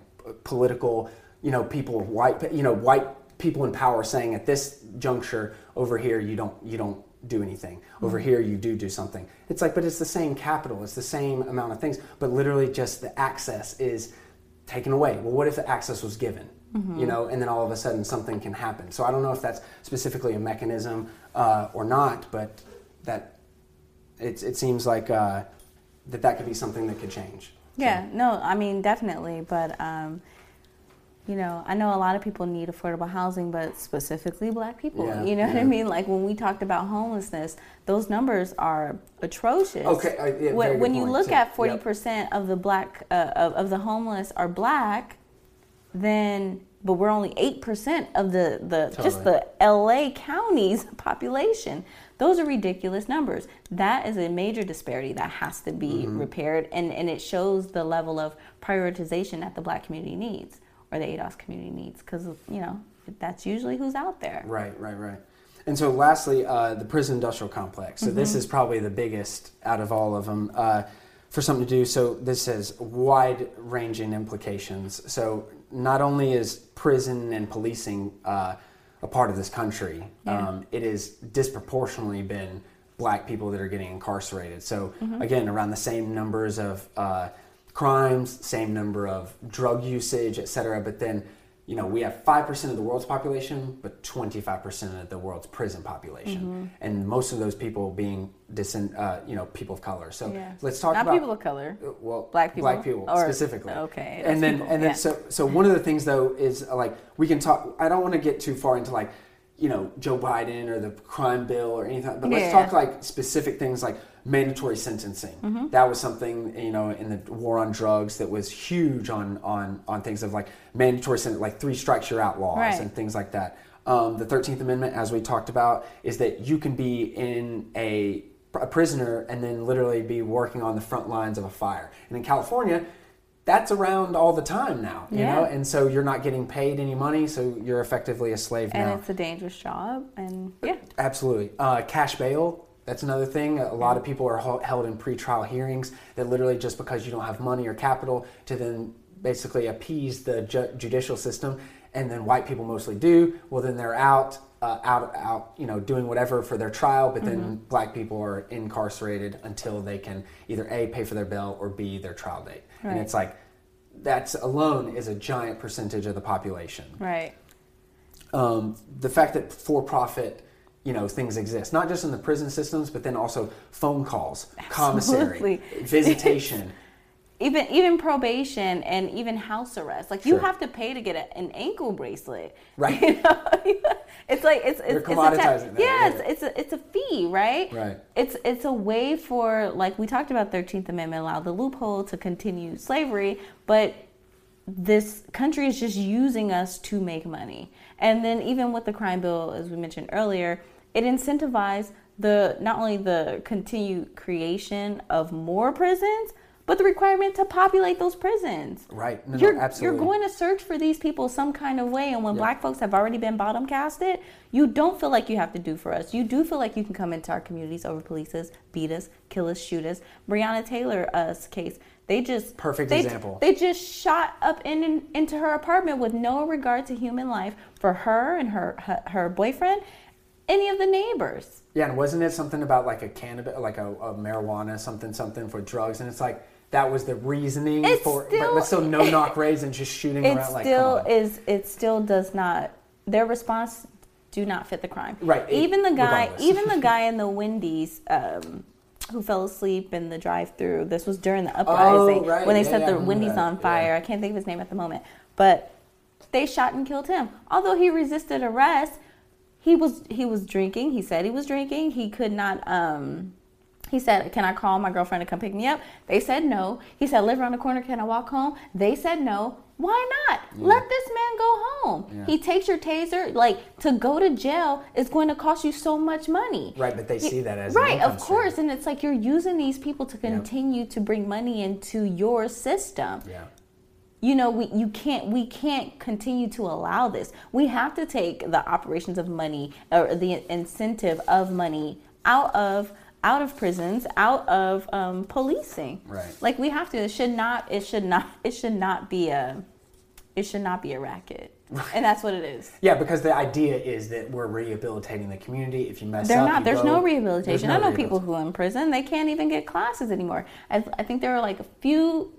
political, you know, people white, you know, white people in power saying at this juncture over here you don't you don't do anything over here you do do something it's like but it's the same capital it's the same amount of things but literally just the access is taken away. Well, what if the access was given? You know, and then all of a sudden something can happen. So I don't know if that's specifically a mechanism uh, or not, but that it, it seems like uh, that that could be something that could change. Yeah, no, I mean definitely, but um, you know, I know a lot of people need affordable housing, but specifically Black people. Yeah, you know what. I mean? Like when we talked about homelessness, those numbers are atrocious. Okay, uh, yeah, when, when you look too. at forty percent of the black uh, of, of the homeless are Black, then but we're only eight percent of the the just the LA county's population. Those are ridiculous numbers. That is a major disparity that has to be Mm-hmm. repaired, and, and it shows the level of prioritization that the black community needs or the ADOS community needs because, you know, that's usually who's out there. Right, right, right. And so, lastly, uh, the prison industrial complex. So, this is probably the biggest out of all of them uh, for something to do. So, this has wide ranging implications. So, not only is prison and policing uh, a part of this country, um, it has disproportionately been black people that are getting incarcerated. So, again, around the same numbers of uh, crimes, same number of drug usage, et cetera. But then, you know, we have 5% of the world's population, but 25% of the world's prison population. Mm-hmm. And most of those people being, disen, uh, you know, people of color. So Yeah. let's talk Not about. people of color. Uh, Well, Black people? Black people Or- specifically. okay, And then, people, and then, yeah. so, so one of the things though is uh, like, we can talk, I don't want to get too far into like, you know, Joe Biden or the crime bill or anything, but let's talk like specific things like mandatory sentencing. Mm-hmm. That was something you know in the war on drugs that was huge on on on things of like mandatory sentence, like three strikes you're out laws Right. and things like that. Um, the Thirteenth Amendment, as we talked about, is that you can be in a a prisoner and then literally be working on the front lines of a fire. And in California, that's around all the time now, you Yeah. know, and so you're not getting paid any money, so you're effectively a slave and now. And it's a dangerous job. And yeah, Absolutely. Uh, cash bail, that's another thing. A lot of people are held in pretrial hearings that literally just because you don't have money or capital to then basically appease the ju- judicial system, and then white people mostly do, well, then they're out. Uh, out, out, you know, doing whatever for their trial, but then black people are incarcerated until they can either a pay for their bail or b their trial date, and it's like that's alone is a giant percentage of the population right. um, the fact that for-profit you know things exist not just in the prison systems but then also phone calls commissary visitation even even probation and even house arrest like you Sure. have to pay to get a, an ankle bracelet Right. you know? it's like it's it's, it's a commoditizing that, yeah, it's a it's a fee right Right. it's it's a way for like we talked about 13th amendment allow the loophole to continue slavery but this country is just using us to make money. And then even with the crime bill, as we mentioned earlier, it incentivized the not only the continued creation of more prisons, but the requirement to populate those prisons. Right. No, no, you're, absolutely. you're going to search for these people some kind of way. And when black folks have already been bottom casted, you don't feel like you have to do for us. You do feel like you can come into our communities, over police us, beat us, kill us, shoot us. Breonna Taylor's uh, case, they just Perfect they, example. They just shot up in, in- into her apartment with no regard to human life for her and her her, her boyfriend, any of the neighbors. yeah and wasn't it something about like a cannabis like a, a marijuana something something for drugs and it's like that was the reasoning It's for but, still- but still no knock raids and just shooting It around like still is. It still does not. Their response do not fit the crime. Right, Even the guy. regardless. Even the guy in the Wendy's. Um, who fell asleep in the drive-through? This was during the uprising Oh, right. when they Yeah, set yeah, the Wendy's that. on fire. I can't think of his name at the moment, but they shot and killed him. Although he resisted arrest, he was he was drinking. He said he was drinking. He could not. Um, he said, "Can I call my girlfriend to come pick me up?" They said no. He said, "Live around the corner. Can I walk home?" They said no. Why not? Let this man go home. Yeah. He takes your taser. Like to go to jail is going to cost you so much money. Right, but they see that as right, of course, stream. and it's like you're using these people to continue to bring money into your system yeah you know we you can't we can't continue to allow this we have to take the operations of money or the incentive of money out of out of prisons out of um, policing Right. like we have to it should not it should not it should not be a it should not be a racket and that's what it is Yeah, because the idea is that we're rehabilitating the community. If you mess They're up, not. There's go- no there's rehabilitation. I know people who are in prison. They can't even get classes anymore. I, I think there are like a few.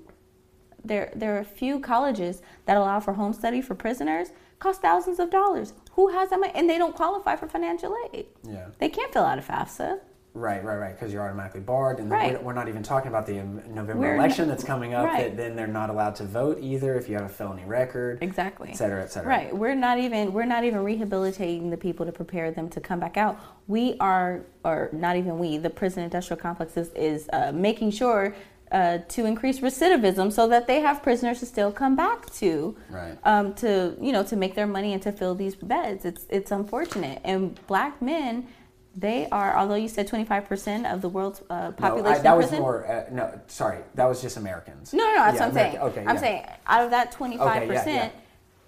There, there are a few colleges that allow for home study for prisoners. Cost thousands of dollars. Who has that money? And they don't qualify for financial aid. Yeah. They can't fill out a FAFSA. Right, right, right. Because you're automatically barred, and Right. we're, we're not even talking about the um, November We're election that's coming up. right. That then they're not allowed to vote either if you have a felony record, Exactly. et cetera, et cetera. Right. We're not even we're not even rehabilitating the people to prepare them to come back out. We are, or not even we. The prison industrial complex is, is uh, making sure uh, to increase recidivism so that they have prisoners to still come back to. Right. Um, to you know to make their money and to fill these beds. It's it's unfortunate. And black men. They are, although you said 25% of the world's uh, No, population I, that was more. Uh, no, sorry, that was just Americans. No, no, no. That's Yeah, what I'm saying. Okay, I'm yeah. saying out of that 25 yeah, yeah. percent,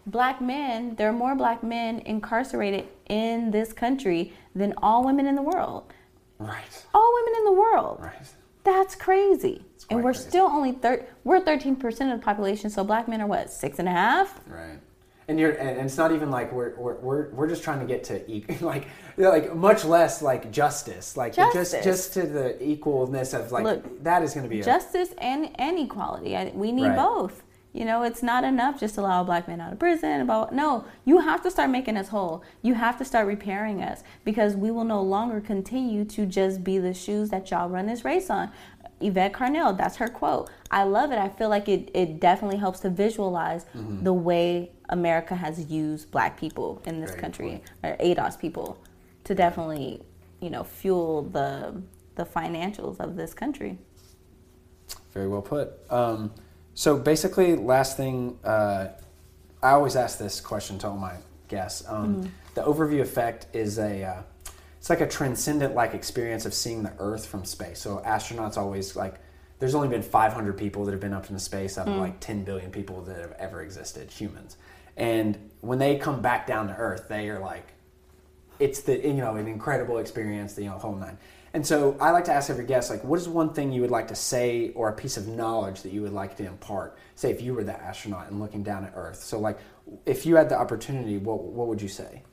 black men, there are more black men incarcerated in this country than all women in the world. Right, All women in the world. right. That's crazy. And we're crazy. still only thir- we're 13 percent of the population. So black men are what six and a half. Right. And you're and it's not even like we're we're we're, we're just trying to get to e- like like much less like justice like Justice. just just to the equalness of like Look, that is going to be a, Justice and and equality. I, we need Right. both. You know, it's not enough just to allow a black man out of prison. About no, you have to start making us whole. You have to start repairing us because we will no longer continue to just be the shoes that y'all run this race on. Yvette Carnell, that's her quote. I love it. I feel like it, it definitely helps to visualize Mm-hmm. the way America has used black people in this Very country, or ADOS people, to definitely, you know, fuel the the financials of this country. Very well put. Um, so basically, last thing, uh, I always ask this question to all my guests. Um, The overview effect is a uh, it's like a transcendent like experience of seeing the Earth from space. So astronauts always like. There's only been 500 people that have been up into space out of hmm. like 10 billion people that have ever existed, humans. And when they come back down to Earth, they are like, it's the you know an incredible experience, the you know, whole nine. And so I like to ask every guest, like, what is one thing you would like to say or a piece of knowledge that you would like to impart? Say, if you were the astronaut and looking down at Earth. So, like, if you had the opportunity, what what would you say?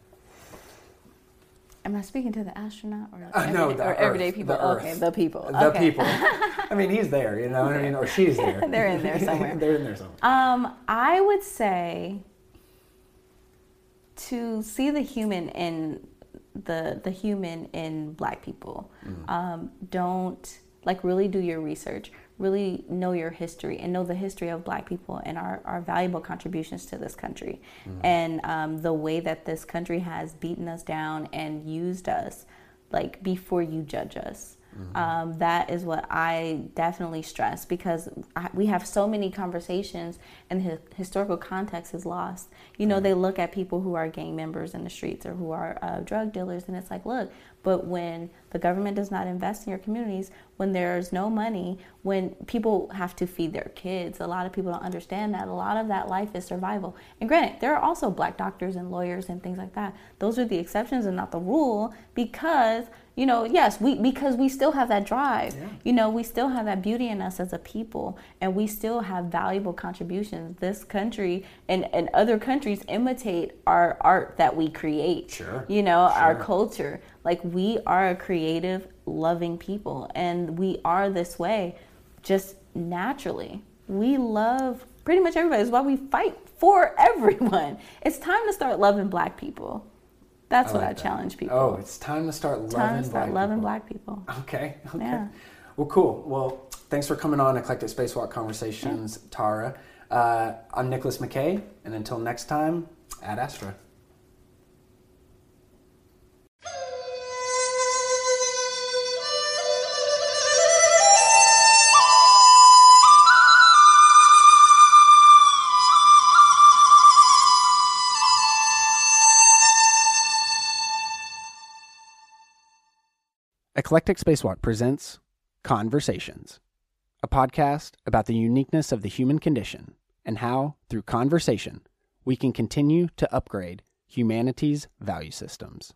Am I speaking to the astronaut or, Uh, no, everyday, the or everyday people? the okay, Earth. the people. The okay. people. I mean, he's there, you know what I mean, or she's there. They're in there somewhere. They're in there somewhere. Um, I would say to see the human in the the human in Black people. Um, don't like really do your research. Really know your history and know the history of Black people and our, our valuable contributions to this country, and um, the way that this country has beaten us down and used us, like before you judge us. Um, that is what I definitely stress because I, we have so many conversations and the historical context is lost. You know, they look at people who are gang members in the streets or who are uh, drug dealers, and it's like, look, but when the government does not invest in your communities, when there's no money, when people have to feed their kids, a lot of people don't understand that. A lot of that life is survival. And granted, there are also black doctors and lawyers and things like that. Those are the exceptions and not the rule because you know, yes, we because we still have that drive. You know, we still have that beauty in us as a people, and we still have valuable contributions. This country and, and other countries imitate our art that we create. Sure. You know, our culture. Like we are a creative, loving people, and we are this way just naturally. We love pretty much everybody. It's why we fight for everyone. It's time to start loving black people. That's what like I that. challenge people. Oh, it's time to start loving time to start black loving people. black people. Okay. Okay. Yeah. Well, cool. Well, thanks for coming on Eclectic Spacewalk Conversations, Tara. Uh, I'm Nicholas McKay, and until next time, at Astra. Eclectic Spacewalk presents Conversations, a podcast about the uniqueness of the human condition and how, through conversation, we can continue to upgrade humanity's value systems.